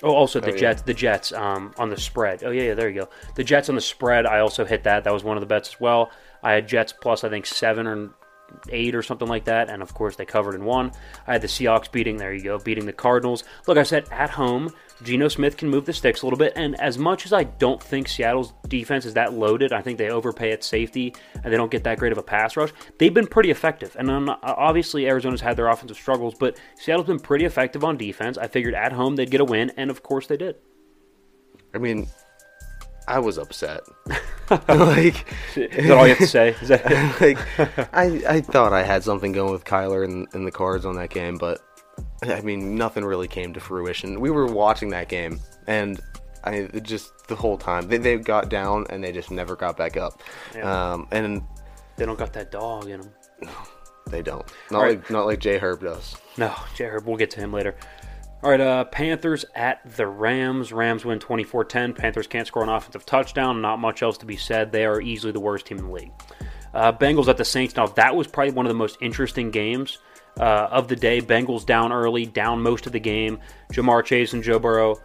oh also the Oh, yeah. jets the jets um, on the spread. Oh yeah, yeah there you go. The jets on the spread i also hit that. That was one of the bets as well. I had jets plus i think seven or eight or something like that and of course they covered and won i had the seahawks beating there you go beating the cardinals look i said at home Geno Smith can move the sticks a little bit, and as much as I don't think Seattle's defense is that loaded, I think they overpay at safety and they don't get that great of a pass rush. They've been pretty effective, and not, obviously Arizona's had their offensive struggles, but Seattle's been pretty effective on defense. I figured at home they'd get a win, and of course they did. I mean, I was upset. like, Is that all you have to say? Is that like I, I thought I had something going with Kyler and, and the cards on that game, but I mean, nothing really came to fruition. We were watching that game, and I just the whole time they, they got down and they just never got back up. Yeah. Um, and they don't got that dog in them. No, they don't. Not right. like not like Jay Herb does. No, Jay Herb, we'll get to him later. All right, uh, Panthers at the Rams. Rams win 24-10. Panthers can't score an offensive touchdown. Not much else to be said. They are easily the worst team in the league. Uh, Bengals at the Saints. Now, that was probably one of the most interesting games uh, of the day. Bengals down early, down most of the game. Ja'Marr Chase and Joe Burrow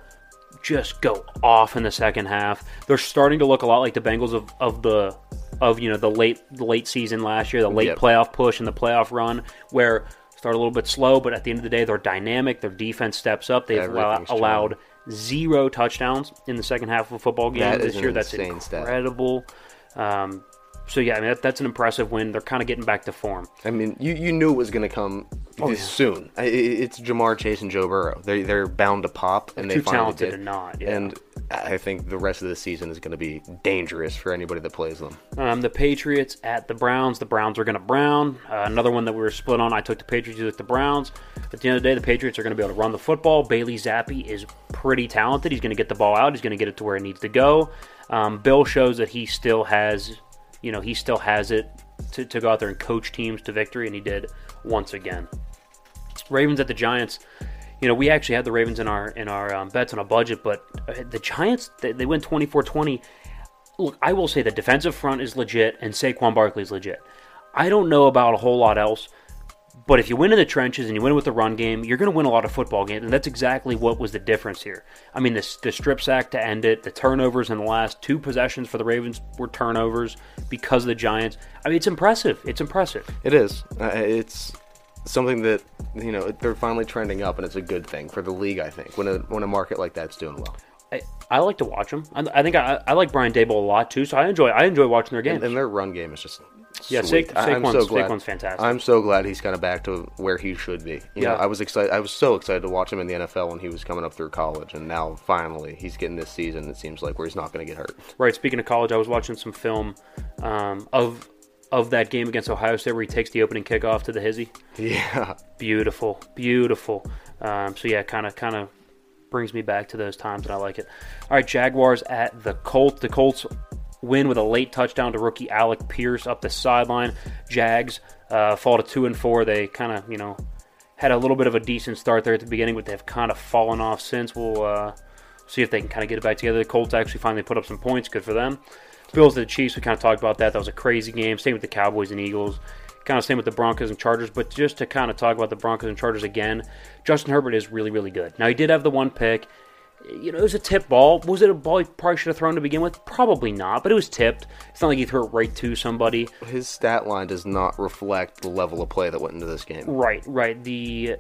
just go off in the second half. They're starting to look a lot like the Bengals of, of the of you know the late the late season last year, the late Yep. playoff push and the playoff run, where start a little bit slow, but at the end of the day, they're dynamic. Their defense steps up. They've allow, allowed zero touchdowns in the second half of a football game That this year. That's incredible. Um, so yeah, I mean that, that's an impressive win. They're kind of getting back to form. I mean, you, you knew it was going to come Oh, yeah. soon. I, it's Ja'Marr Chase and Joe Burrow. They they're bound to pop, and they Too finally talented did. to not. Yeah. And I think the rest of the season is going to be dangerous for anybody that plays them. Um, the Patriots at the Browns. The Browns are going to brown. Uh, another one that we were split on. I took the Patriots. You took the Browns. At the end of the day, the Patriots are going to be able to run the football. Bailey Zappe is pretty talented. He's going to get the ball out. He's going to get it to where it needs to go. Um, Bill shows that he still has, you know, he still has it to, to go out there and coach teams to victory, and he did once again. Ravens at the Giants. You know, we actually had the Ravens in our in our um, bets on a budget, but uh, the Giants they, they went 24-20. Look, I will say the defensive front is legit and Saquon Barkley is legit. I don't know about a whole lot else, but if you win in the trenches and you win with the run game, you're going to win a lot of football games, and that's exactly what was the difference here. I mean, the, the strip sack to end it, the turnovers in the last two possessions for the Ravens were turnovers because of the Giants. I mean, it's impressive. It's impressive. It is. Uh, it's something that you know they're finally trending up, and it's a good thing for the league. I think when a when a market like that's doing well, I, I like to watch them. I, I think I, I like Brian Daboll a lot too, so I enjoy I enjoy watching their games. and, and their run game is just Yeah, sweet. Sa- I- I'm Saquon's- so glad. Saquon's fantastic. I'm so glad he's kind of back to where he should be. You know, Yeah. I was excited. I was so excited to watch him in the NFL when he was coming up through college, and now finally he's getting this season. It seems like where he's not going to get hurt. Right. Speaking of college, I was watching some film um, of of that game against Ohio State where he takes the opening kickoff to the hizzy. Yeah, Beautiful, beautiful. Um, so yeah, kind of kind of brings me back to those times, and I like it. All right, Jaguars at the Colts. The Colts win with a late touchdown to rookie Alec Pierce up the sideline. Jags uh, fall to two and four. They kind of you know had a little bit of a decent start there at the beginning, but they've kind of fallen off since. We'll uh, see if they can kind of get it back together. The Colts actually finally put up some points. Good for them. Bills to the Chiefs. We kind of talked about that. That was a crazy game. Same with the Cowboys and Eagles. Kind of same with the Broncos and Chargers. But just to kind of talk about the Broncos and Chargers again, Justin Herbert is really, really good. Now he did have the one pick. You know, it was a tip ball. Was it a ball he probably should have thrown to begin with? Probably not, but it was tipped. It's not like he threw it right to somebody. His stat line does not reflect the level of play that went into this game. Right, right. The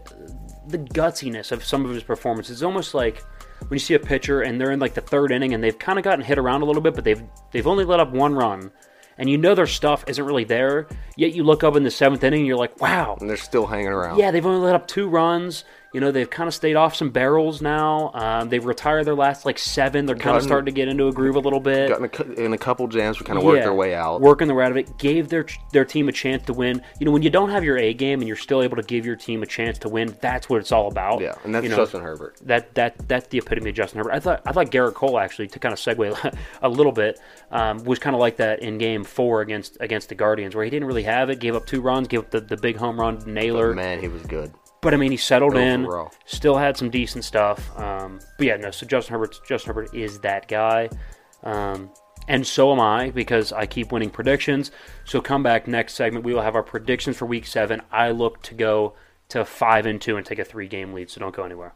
the gutsiness of some of his performances. It's almost like when you see a pitcher and they're in like the third inning and they've kind of gotten hit around a little bit, but they've they've only let up one run, and you know their stuff isn't really there. Yet you look up in the seventh inning and you're like, wow, And they're still hanging around. yeah, they've only let up two runs. You know, they've kind of stayed off some barrels now. Um, they've retired their last like seven. They're kind of starting to get into a groove a little bit. Got in a, in a couple jams, we kind of worked Yeah, their way out. Working their way out of it, gave their their team a chance to win. You know, when you don't have your A game and you're still able to give your team a chance to win, that's what it's all about. yeah, and that's you know, Justin Herbert. That that that's the epitome of Justin Herbert. I thought I thought Gerrit Cole actually to kind of segue a little bit um, was kind of like that in Game Four against against the Guardians, where he didn't really have it, gave up two runs, gave up the, the big home run to Naylor. Man, he was good. But I mean, he settled in, still had some decent stuff. Um, but yeah, no. So Justin Herbert, Justin Herbert is that guy, um, and so am I because I keep winning predictions. So come back next segment. We will have our predictions for Week Seven. I look to go to five and two and take a three game lead. So don't go anywhere.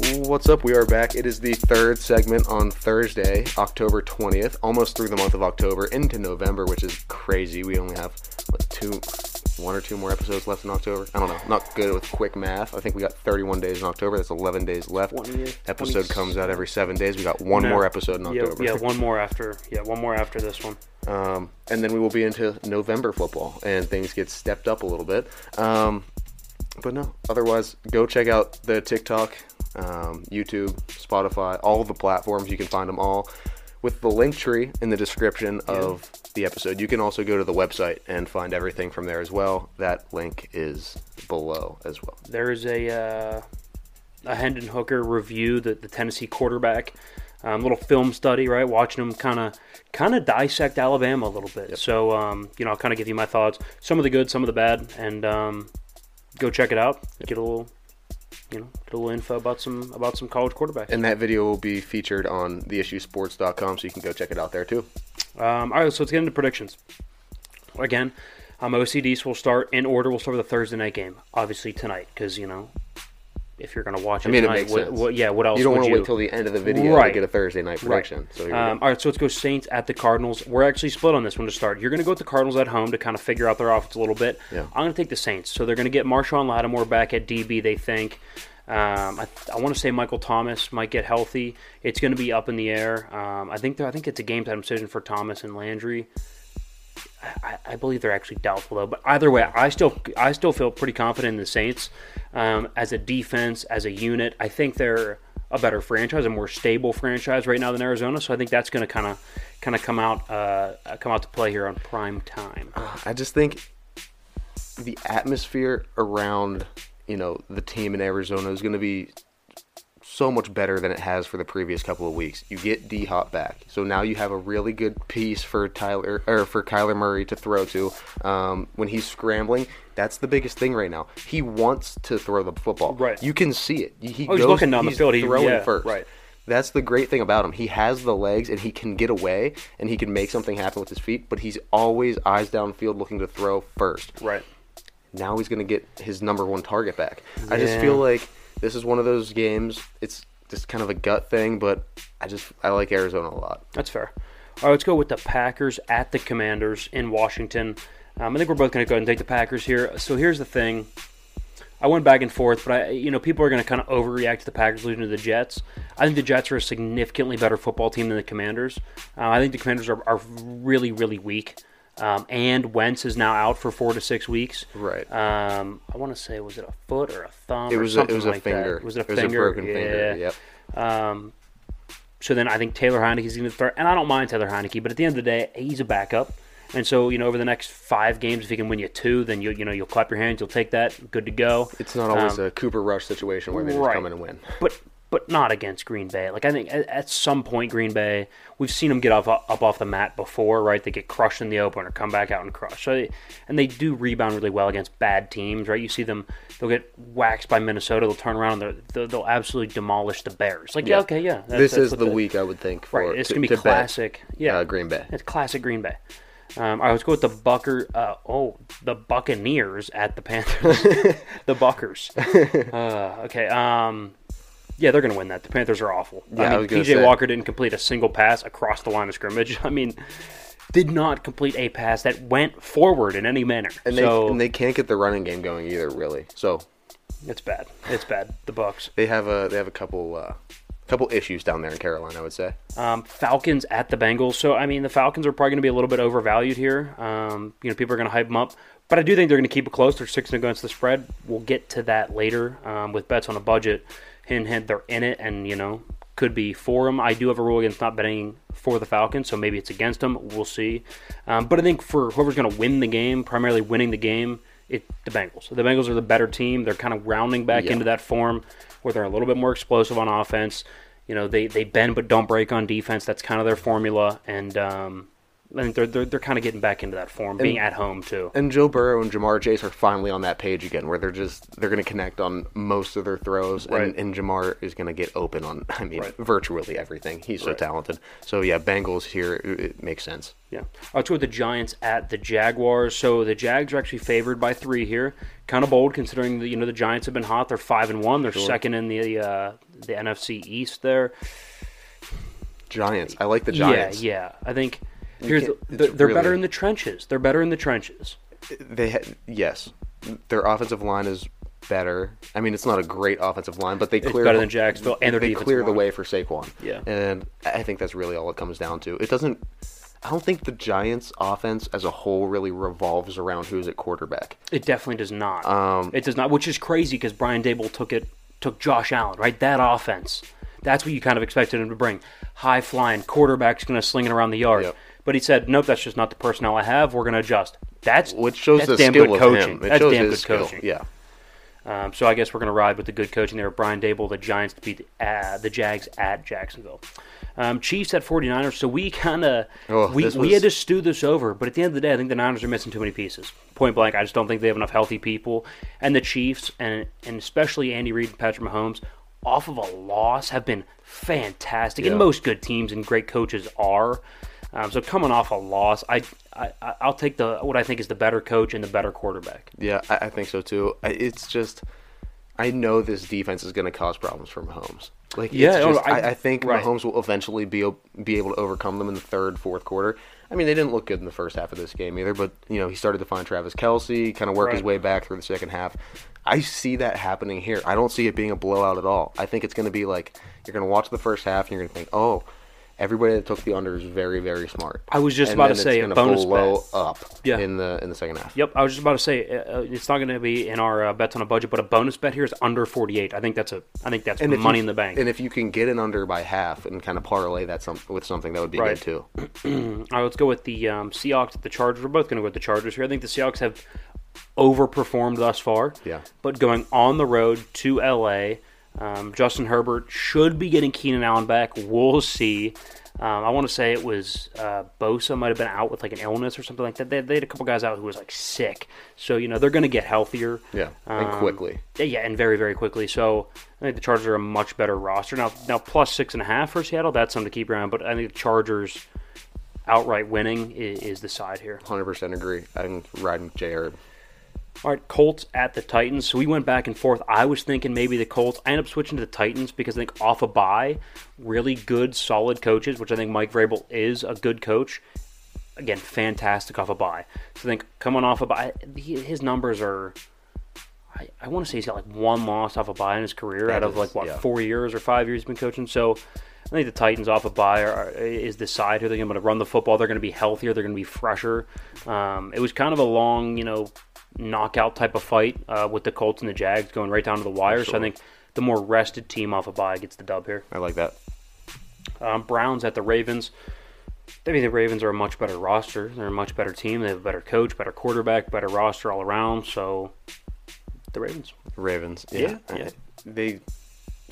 What's up? We are back. It is the third segment on Thursday, October 20th, almost through the month of October into November, which is crazy. We only have what, two, one or two more episodes left in October. I don't know. Not good with quick math. I think we got 31 days in October. That's 11 days left. 20 Episode comes out every seven days. We got one No. more episode in Yeah, October. yeah, one more after. Yeah, one more after this one. Um, and then we will be into November football, and things get stepped up a little bit. Um, but no, otherwise, go check out the TikTok, um, YouTube, Spotify, all the platforms. You can find them all with the link tree in the description of the episode. You can also go to the website and find everything from there as well. That link is below as well. There is a uh, a Hendon Hooker review, the, the Tennessee quarterback, um, little film study, right? Watching him kind of kind of dissect Alabama a little bit. So um, you know, I'll kind of give you my thoughts, some of the good, some of the bad, and um, go check it out. Get a little. You know, a little info about some about some college quarterbacks. And that video will be featured on theissuesports.com, so you can go check it out there too. Um, all right, so let's get into predictions. Again, um, OCDs will start in order. We'll start with the Thursday night game, obviously tonight, because you know, if you're going to watch it I mean, it tonight, makes what, sense. what, yeah, what else? You don't want to wait till the end of the video Right. to get a Thursday night prediction. So Um, all right, so let's go Saints at the Cardinals. We're actually split on this one to start. You're going to go with the Cardinals at home to kind of figure out their offense a little bit. Yeah. I'm going to take the Saints. So they're going to get Marshon Lattimore back at DB. They think. Um, I, I want to say Michael Thomas might get healthy. It's going to be up in the air. Um, I think I think it's a game time decision for Thomas and Landry. I, believe they're actually doubtful though. But either way, I still I still feel pretty confident in the Saints um, as a defense, as a unit. I think they're a better franchise, a more stable franchise right now than Arizona. So I think that's going to kind of kind of come out uh, come out to play here on prime time. I just think the atmosphere around you know the team in Arizona is going to be so much better than it has for the previous couple of weeks. You get D Hop back, so now you have a really good piece for Tyler or for Kyler Murray to throw to um, when he's scrambling. That's the biggest thing right now. He wants to throw the football. Right. You can see it. He Oh, he's looking down the field. He's throwing yeah, first. right. That's the great thing about him. He has the legs and he can get away and he can make something happen with his feet, but he's always eyes downfield looking to throw first. Right. Now he's going to get his number one target back. I just feel like this is one of those games. It's just kind of a gut thing, but I just I like Arizona a lot. That's fair. All right, let's go with the Packers at the Commanders in Washington. Um, I think we're both going to go ahead and take the Packers here. So here's the thing. I went back and forth, but I, you know, people are going to kind of overreact to the Packers losing to the Jets. I think the Jets are a significantly better football team than the Commanders. Uh, I think the Commanders are, are really, really weak. Um, and Wentz is now out for four to six weeks. Right. Um, I want to say, was it a foot or a thumb? It was a, it was a like finger. That? Was it a it was finger? a broken finger. Yeah. Yep. Um, so then I think Taylor Heinicke's going to start, and I don't mind Taylor Heinicke, but at the end of the day, he's a backup. And so you know, over the next five games, if he can win you two, then you you know you'll clap your hands, you'll take that, good to go. It's not always Um, a Cooper Rush situation where they just right. come in and win. But but not against Green Bay. Like I think at, at some point Green Bay, we've seen them get off up off the mat before, right? They get crushed in the open or come back out and crush. So they, and they do rebound really well against bad teams, right? You see them, they'll get waxed by Minnesota, they'll turn around, and they'll, they'll absolutely demolish the Bears. Like yeah, okay, yeah. This is the week I would think for right. It's to, gonna be classic. Bet, yeah, uh, Green Bay. It's classic Green Bay. Um, I was go with the Bucker. Uh, oh, the Buccaneers at the Panthers. the Buckers. Uh, okay. Um, yeah, they're going to win that. The Panthers are awful. Yeah, I mean, PJ say. Walker didn't complete a single pass across the line of scrimmage. I mean, did not complete a pass that went forward in any manner. And so, they and they can't get the running game going either, really. So it's bad. It's bad. The Bucks. They have a they have a couple uh, couple issues down there in Carolina, I would say. Um, Falcons at the Bengals. So I mean, the Falcons are probably going to be a little bit overvalued here. Um, you know, people are going to hype them up, but I do think they're going to keep it close. They're six against the spread. We'll get to that later um, with bets on a budget. Hint, hint, they're in it, and you know, could be for them. I do have a rule against not betting for the Falcons, so maybe it's against them. We'll see. Um, but I think for whoever's going to win the game, primarily winning the game, it the Bengals. The Bengals are the better team. They're kind of rounding back Yeah. into that form where they're a little bit more explosive on offense. You know, they, they bend but don't break on defense. That's kind of their formula, and um, I think they're they're, they're kind of getting back into that form, being at home too. And Joe Burrow and Ja'Marr Chase are finally on that page again, where they're just they're going to connect on most of their throws, Right. and, and Ja'Marr is going to get open on I mean Right. virtually everything. He's so Right. talented. So yeah, Bengals here it, it makes sense. Yeah. Let's go with the Giants at the Jaguars. So the Jags are actually favored by three here. Kind of bold considering the you know the Giants have been hot. They're five and one. They're second in the uh, the NFC East there. Giants, I like the Giants. Yeah, yeah. I think here's the, they're, better in the trenches. They're better in the trenches. They ha- yes, their offensive line is better. I mean, it's not a great offensive line, but they It's clear better than Jacksonville and they clear the way for Saquon. Yeah. and I think that's really all it comes down to. It doesn't. I don't think the Giants' offense as a whole really revolves around who's at quarterback. It definitely does not. Um, it does not, which is crazy because Brian Daboll took it took Josh Allen right. That offense. That's what you kind of expected him to bring. High flying quarterback's going to sling it around the yard. Yep. But he said, "Nope, that's just not the personnel I have. We're going to adjust." That's Which shows that's the damn skill good of coaching. him. It that's shows damn good skill. coaching. Yeah. Um, so I guess we're going to ride with the good coaching there. Brian Daboll, the Giants to beat the, uh, the Jags at Jacksonville. Um, Chiefs at 49ers. So we kind of Oh, we, this we had to stew this over. But at the end of the day, I think the Niners are missing too many pieces. Point blank, I just don't think they have enough healthy people. And the Chiefs, and and especially Andy Reid and Patrick Mahomes, off of a loss, have been fantastic. Yeah. And most good teams and great coaches are. Um, so coming off a loss, I, I I'll take the what I think is the better coach and the better quarterback. Yeah, I, I think so too. I, it's just, I know this defense is going to cause problems for Mahomes. Like, Yeah, it's just, I- I, I think right. Mahomes will eventually be be able to overcome them in the third, fourth quarter. I mean, they didn't look good in the first half of this game either, but you know he started to find Travis Kelce, kind of work his way back through the second half. I see that happening here. I don't see it being a blowout at all. I think it's going to be like you're going to watch the first half and you're going to think, oh. Everybody that took the under is very, very smart. I was just And about to say it's a bonus blow bet. up Yeah. in the in the second half. Yep, I was just about to say uh, uh, it's not going to be in our uh, bets on a budget, but a bonus bet here is under forty eight. I think that's a I think that's if money you- in the bank. And if you can get an under by half and kind of parlay that some, with something, that would be Right. good too. All right, let's go with the um, Seahawks at the Chargers. We're both going to go with the Chargers here. I think the Seahawks have overperformed thus far. Yeah. But going on the road to LA, um, Justin Herbert should be getting Keenan Allen back. We'll see. Um, I want to say it was uh, Bosa might have been out with like an illness or something like that. They, they had a couple guys out who was like sick. So you know they're going to get healthier. Yeah, and Um, quickly. Yeah, yeah, and very, very quickly. So I think the Chargers are a much better roster now. Now plus six and a half for Seattle. That's something to keep around. But I think the Chargers outright winning is, is the side here. Hundred percent agree. I'm riding J Herb. All right, Colts at the Titans. So we went back and forth. I was thinking maybe the Colts. I ended up switching to the Titans because I think off a bye, really good, solid coaches, which I think Mike Vrabel is a good coach. Again, fantastic off a bye. So I think coming off a bye, his numbers are. I, I want to say he's got like one loss off a bye in his career That out of like what yeah. four years or five years he's been coaching. So I think the Titans off a bye are, is the side here. They're going to run the football. They're going to be healthier. They're going to be fresher. Um, it was kind of a long, you know, knockout type of fight uh, with the Colts and the Jags going right down to the wire. So I think the more rested team off a bye gets the dub here. I like that. Um, Browns at the Ravens. I mean, the Ravens are a much better roster. They're a much better team. They have a better coach, better quarterback, better roster all around. So the Ravens. Ravens. Yeah, Yeah, yeah. They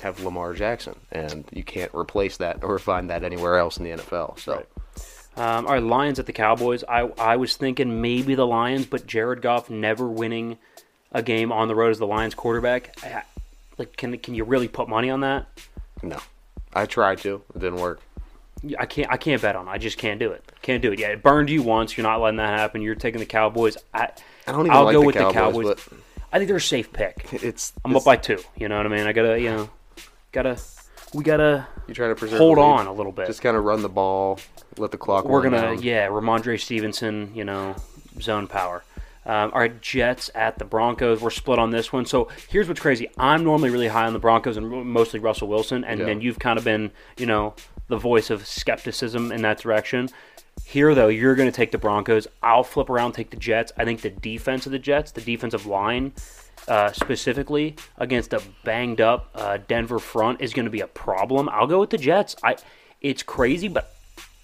have Lamar Jackson, and you can't replace that or find that anywhere else in the NFL. So. Right. Um, all right, Lions at the Cowboys. I I was thinking maybe the Lions, but Jared Goff never winning a game on the road as the Lions quarterback. I, like, can can you really put money on that? No, I tried to. It didn't work. I can't. I can't bet on. it. I just can't do it. Can't do it. Yeah, it burned you once. You're not letting that happen. You're taking the Cowboys. I I don't even I'll like go the with Cowboys, the Cowboys. but I think they're a safe pick. it's I'm it's- up by two. You know what I mean? I gotta. You know, gotta. We gotta you trying to preserve hold on a little bit. Just kind of run the ball, let the clock. We're gonna, down. yeah, Rhamondre Stevenson, you know, zone power. Um, all right, Jets at the Broncos. We're split on this one. So here's what's crazy. I'm normally really high on the Broncos and mostly Russell Wilson, and Yeah. then you've kind of been, you know, the voice of skepticism in that direction. Here, though, you're going to take the Broncos. I'll flip around, take the Jets. I think the defense of the Jets, the defensive line, uh, specifically against a banged up uh, Denver front, is going to be a problem. I'll go with the Jets. I, it's crazy, but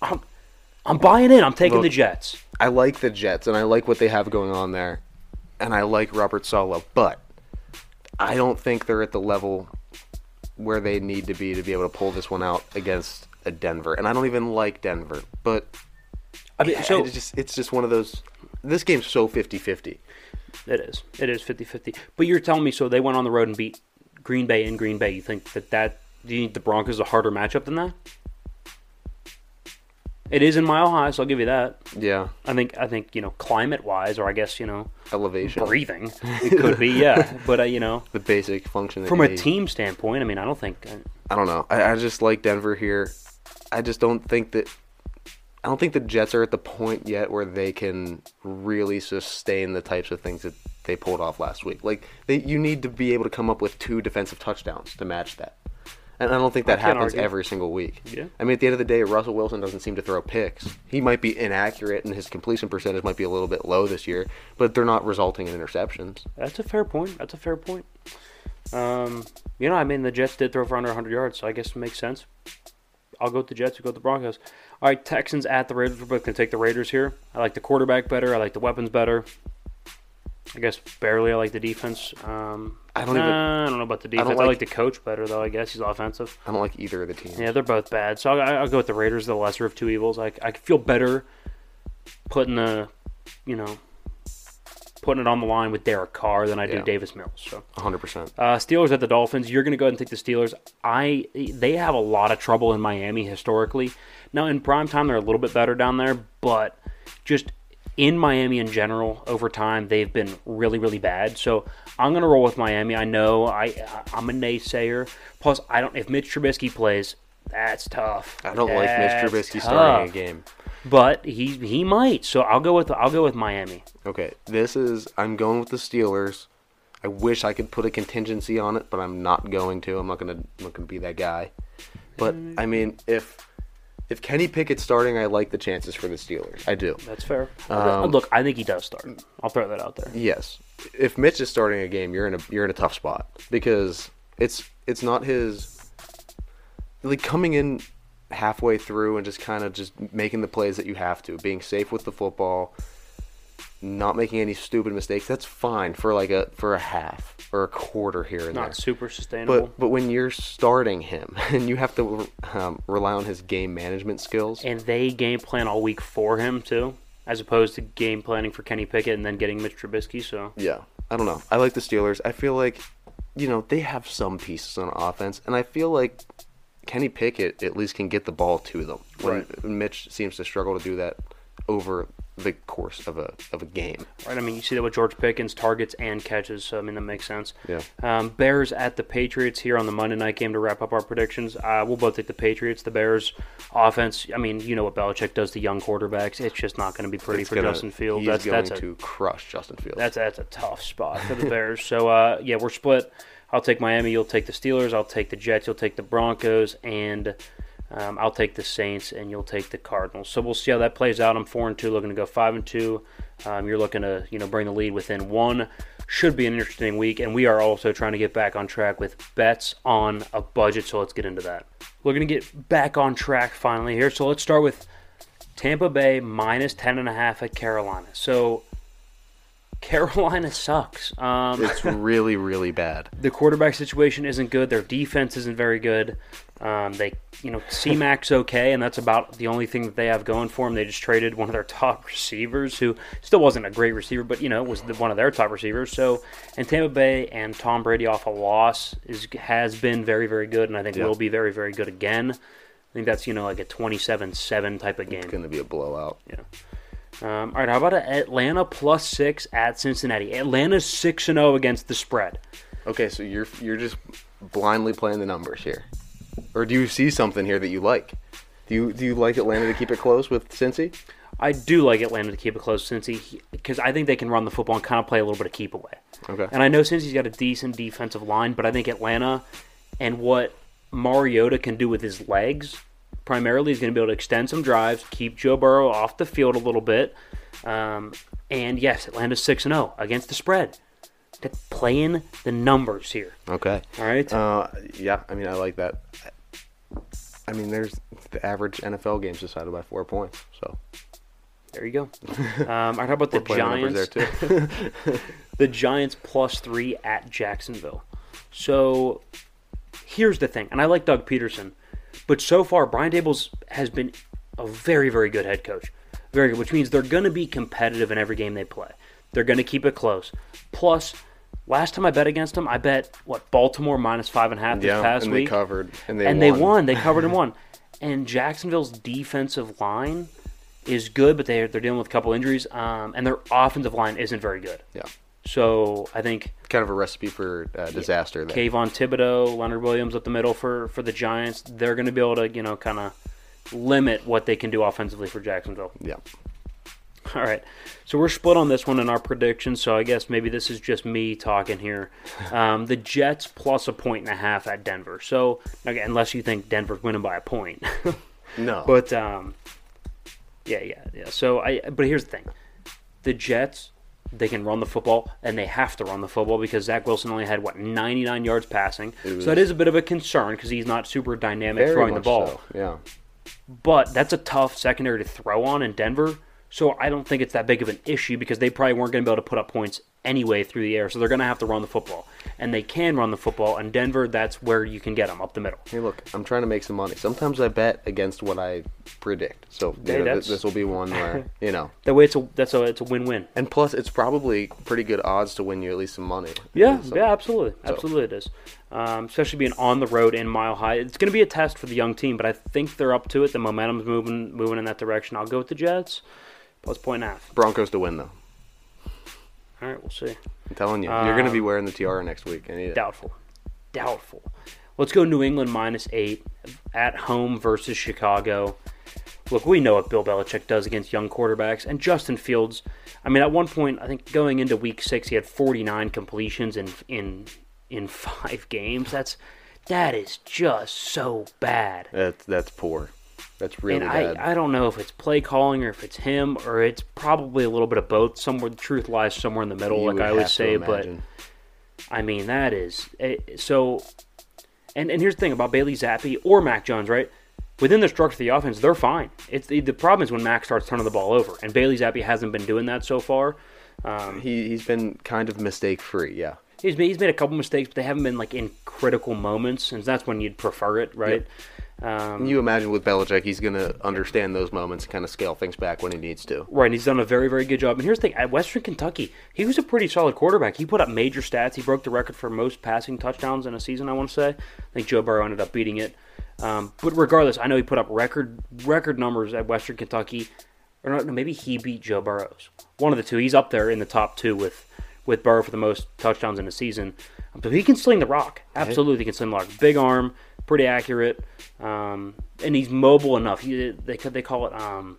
I'm, I'm buying in. I'm taking Look, the Jets. I like the Jets and I like what they have going on there, and I like Robert Saleh, but I don't think they're at the level where they need to be to be able to pull this one out against a Denver. And I don't even like Denver, but I mean, so it's just it's just one of those. This game's so 50-50. It is. It is 50-50. But you're telling me so they went on the road and beat Green Bay in Green Bay. You think that that do you think the Broncos a harder matchup than that? It is in Mile High, so I'll give you that. Yeah, I think I think you know climate wise, or I guess you know elevation, breathing, it could be yeah. But uh, you know the basic function from a need. team standpoint, I mean I don't think uh, I don't know. I, I just like Denver here. I just don't think that. I don't think the Jets are at the point yet where they can really sustain the types of things that they pulled off last week. Like they, you need to be able to come up with two defensive touchdowns to match that. And I don't think that happens argue. every single week. Yeah. I mean, at the end of the day, Russell Wilson doesn't seem to throw picks. He might be inaccurate, and his completion percentage might be a little bit low this year, but they're not resulting in interceptions. that's a fair point. That's a fair point. Um, you know, I mean the Jets did throw for under 100 yards, so I guess it makes sense. I'll go with the Jets. You go with the Broncos. All right, Texans at the Raiders. We're both going to take the Raiders here. I like the quarterback better. I like the weapons better. I guess barely. I like the defense. Um, I don't nah, even- I don't know about the defense. I, like- like the coach better though. I guess he's offensive. I don't like either of the teams. Yeah, they're both bad. So I'll, I'll go with the Raiders, the lesser of two evils. I, I feel better putting the, you know, putting it on the line with Derek Carr than I do Yeah. Davis Mills. So 100%. uh, Steelers at the Dolphins. You're going to go ahead and take the Steelers. I they have a lot of trouble in Miami historically. Now in prime time they're a little bit better down there, but just in Miami in general over time they've been really really bad. So I'm going to roll with Miami. I know I I'm a naysayer. Plus I don't if Mitch Trubisky plays, that's tough. I don't like Mitch That's Trubisky starting a game. but he he might. So I'll go with I'll go with Miami. Okay, this is I'm going with the Steelers. I wish I could put a contingency on it, but I'm not going to. I'm not gonna I'm not gonna be that guy. But I mean, if if Kenny Pickett's starting, I like the chances for the Steelers. I do. That's fair. Um, Look, I think he does start. I'll throw that out there. Yes. If Mitch is starting a game, you're in a you're in a tough spot because it's it's not his like coming in halfway through and just kind of just making the plays that you have to, being safe with the football, not making any stupid mistakes. That's fine for like a for a half or a quarter here and there. Not there. super sustainable. But but when you're starting him and you have to um, rely on his game management skills, and they game plan all week for him too, as opposed to game planning for Kenny Pickett and then getting Mitch Trubisky. So Yeah, I don't know. I like the Steelers. I feel like, you know, they have some pieces on offense, and I feel like Kenny Pickett at least can get the ball to them. When Mitch seems to struggle to do that over the course of a of a game. right, I mean you see that with George Pickens targets and catches. So I mean that makes sense. Yeah. Um, Bears at the Patriots here on the Monday night game to wrap up our predictions. Uh, we'll both take the Patriots. The Bears offense. I mean you know what Belichick does to young quarterbacks. It's just not going to be pretty It's for gonna- Justin Fields. He's That's going that's a to crush Justin Fields. That's that's a tough spot for the Bears. so uh, yeah, we're split. I'll take Miami. You'll take the Steelers. I'll take the Jets. You'll take the Broncos, and um, I'll take the Saints, and you'll take the Cardinals. So we'll see how that plays out. I'm four and two, looking to go five and two. Um, you're looking to you know bring the lead within one. Should be an interesting week, and we are also trying to get back on track with bets on a budget. So let's get into that. We're gonna get back on track finally here. So let's start with Tampa Bay minus ten and a half at Carolina. So Carolina sucks. Um, It's really, really bad. the quarterback situation isn't good. Their defense isn't very good. Um, they, you know, C-Mac's okay, and that's about the only thing that they have going for them. They just traded one of their top receivers, who still wasn't a great receiver, but you know, was the, one of their top receivers. So, and Tampa Bay and Tom Brady off a loss is has been very, very good, and I think Yeah. will be very, very good again. I think that's you know like a twenty-seven-seven type of game. It's going to be a blowout. Yeah. Um, all right, how about Atlanta plus six at Cincinnati? Atlanta's six and zero against the spread. Okay, so you're you're just blindly playing the numbers here, or do you see something here that you like? Do you do you like Atlanta to keep it close with Cincy? I do like Atlanta to keep it close, Cincy, because I think they can run the football and kind of play a little bit of keep away. Okay. And I know Cincy's got a decent defensive line, but I think Atlanta and what Mariota can do with his legs primarily is going to be able to extend some drives, keep Joe Burrow off the field a little bit. Um, and yes, Atlanta's 6 and 0 against the spread. They're playing the numbers here. Okay. All right. Uh, yeah, I mean I like that. I mean, there's the average NFL games decided by four points, so there you go. Um, all right, how about the Giants? the Giants plus three at Jacksonville. So here's the thing, and I like Doug Pederson, but so far Brian Daboll's has been a very, very good head coach. Very good, which means they're going to be competitive in every game they play. They're going to keep it close. Plus, last time I bet against them, I bet what Baltimore minus five and a half this yeah, past and week they covered and they and won. they won. They covered and won. And Jacksonville's defensive line is good, but they're they're dealing with a couple injuries, um, and their offensive line isn't very good. Yeah, So I think kind of a recipe for uh, disaster. There. Kayvon Thibodeaux, Leonard Williams up the middle for for the Giants. They're going to be able to you know kind of limit what they can do offensively for Jacksonville. Yeah, All right, so we're split on this one in our predictions. So I guess maybe this is just me talking here. Um, the Jets plus a point and a half at Denver. So again, unless you think Denver's winning by a point. no, But um, yeah, yeah, yeah. So I, but here's the thing: the Jets, they can run the football, and they have to run the football because Zach Wilson only had what 99 yards passing. So that is a bit of a concern because he's not super dynamic throwing the ball. so, Yeah, But that's a tough secondary to throw on in Denver. So I don't think it's that big of an issue because they probably weren't going to be able to put up points anyway through the air. So they're going to have to run the football, and they can run the football. And Denver, that's where you can get them up the middle. Hey, look, I'm trying to make some money. Sometimes I bet against what I predict. So Hey, know, th- this will be one where you know. That way, it's a that's a it's a win win. And plus, it's probably pretty good odds to win you at least some money. Yeah, So- yeah, absolutely, absolutely it is. Um, especially being on the road in Mile High, it's going to be a test for the young team, but I think they're up to it. The momentum's moving moving in that direction. I'll go with the Jets plus point half. Broncos to win though. All right, we'll see. I'm telling you, you're going to be Um, wearing the tiara next week. I need it. Doubtful, doubtful. Let's go New England minus eight at home versus Chicago. Look, we know what Bill Belichick does against young quarterbacks, and Justin Fields. I mean, at one point, I think going into Week Six, he had 49 completions in in in five games. That's that is just so bad. That's that's poor. That's really and bad. I, I don't know if it's play calling or if it's him or it's probably a little bit of both. Somewhere the truth lies somewhere in the middle, You like would I always have to say. But imagine. I mean that is eh, so. And and here's the thing about Bailey Zappe or Mac Jones, right? Within the structure of the offense, they're fine. It's the, the problem is when Mac starts turning the ball over, and Bailey Zappe hasn't been doing that so far. Um, he he's been kind of mistake free. Yeah. he's made, he's made a couple mistakes, but they haven't been like in critical moments, and that's when you'd prefer it, right? Um, You imagine with Belichick, he's going to understand those moments and kind of scale things back when he needs to. Right, and he's done a very, very good job. And here's the thing: at Western Kentucky, he was a pretty solid quarterback. He put up major stats. He broke the record for most passing touchdowns in a season. I want to say. I think Joe Burrow ended up beating it. Um, but regardless, I know he put up record record numbers at Western Kentucky. Or no, no, maybe he beat Joe Burrows. One of the two. He's up there in the top two with with Burrow for the most touchdowns in a season. But he can sling the rock. Absolutely, he can sling the rock. Big arm, pretty accurate, um, and he's mobile enough. He, they they call it. Um,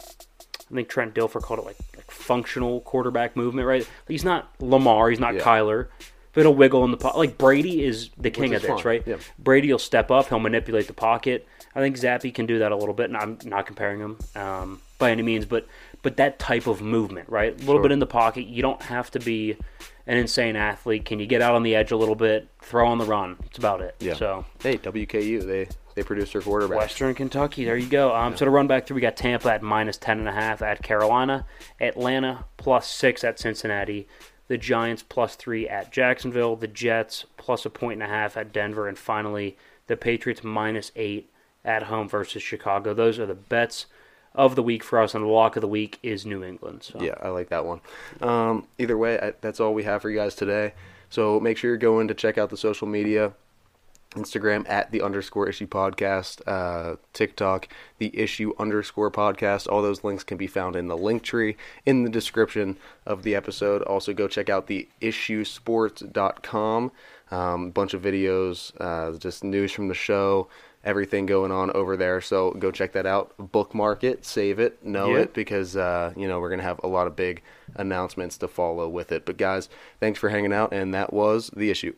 I think Trent Dilfer called it like, like functional quarterback movement, right? He's not Lamar, he's not Yeah. Kyler, but he'll wiggle in the pocket. Like Brady is the king is of this, fine, right? yeah. Brady will step up, he'll manipulate the pocket. I think Zappe can do that a little bit, and I'm not comparing him um, by any means, but but that type of movement, right? A little Sure. bit in the pocket. You don't have to be an insane athlete. Can you get out on the edge a little bit, throw on the run? That's about it. Yeah. So Hey, WKU, they they produce their quarterback. Western Kentucky. There you go. Um, So to run back through, we got Tampa at minus ten and a half at Carolina, Atlanta plus six at Cincinnati, the Giants plus three at Jacksonville, the Jets plus a point and a half at Denver, and finally the Patriots minus eight at home versus Chicago. Those are the bets of the week for us, and the lock of the week is New England. So. Yeah, I like that one. Um, either way, I, that's all we have for you guys today. So make sure you're going to check out the social media. Instagram at the underscore issue podcast, uh, TikTok, the issue underscore podcast. All those links can be found in the link tree in the description of the episode. Also, go check out the issuesports.com. Um, bunch of videos, uh, just news from the show, everything going on over there. So go check that out. Bookmark it, save it, know it, because uh, you know we're gonna have a lot of big announcements to follow with it. But guys, thanks for hanging out, and that was the issue.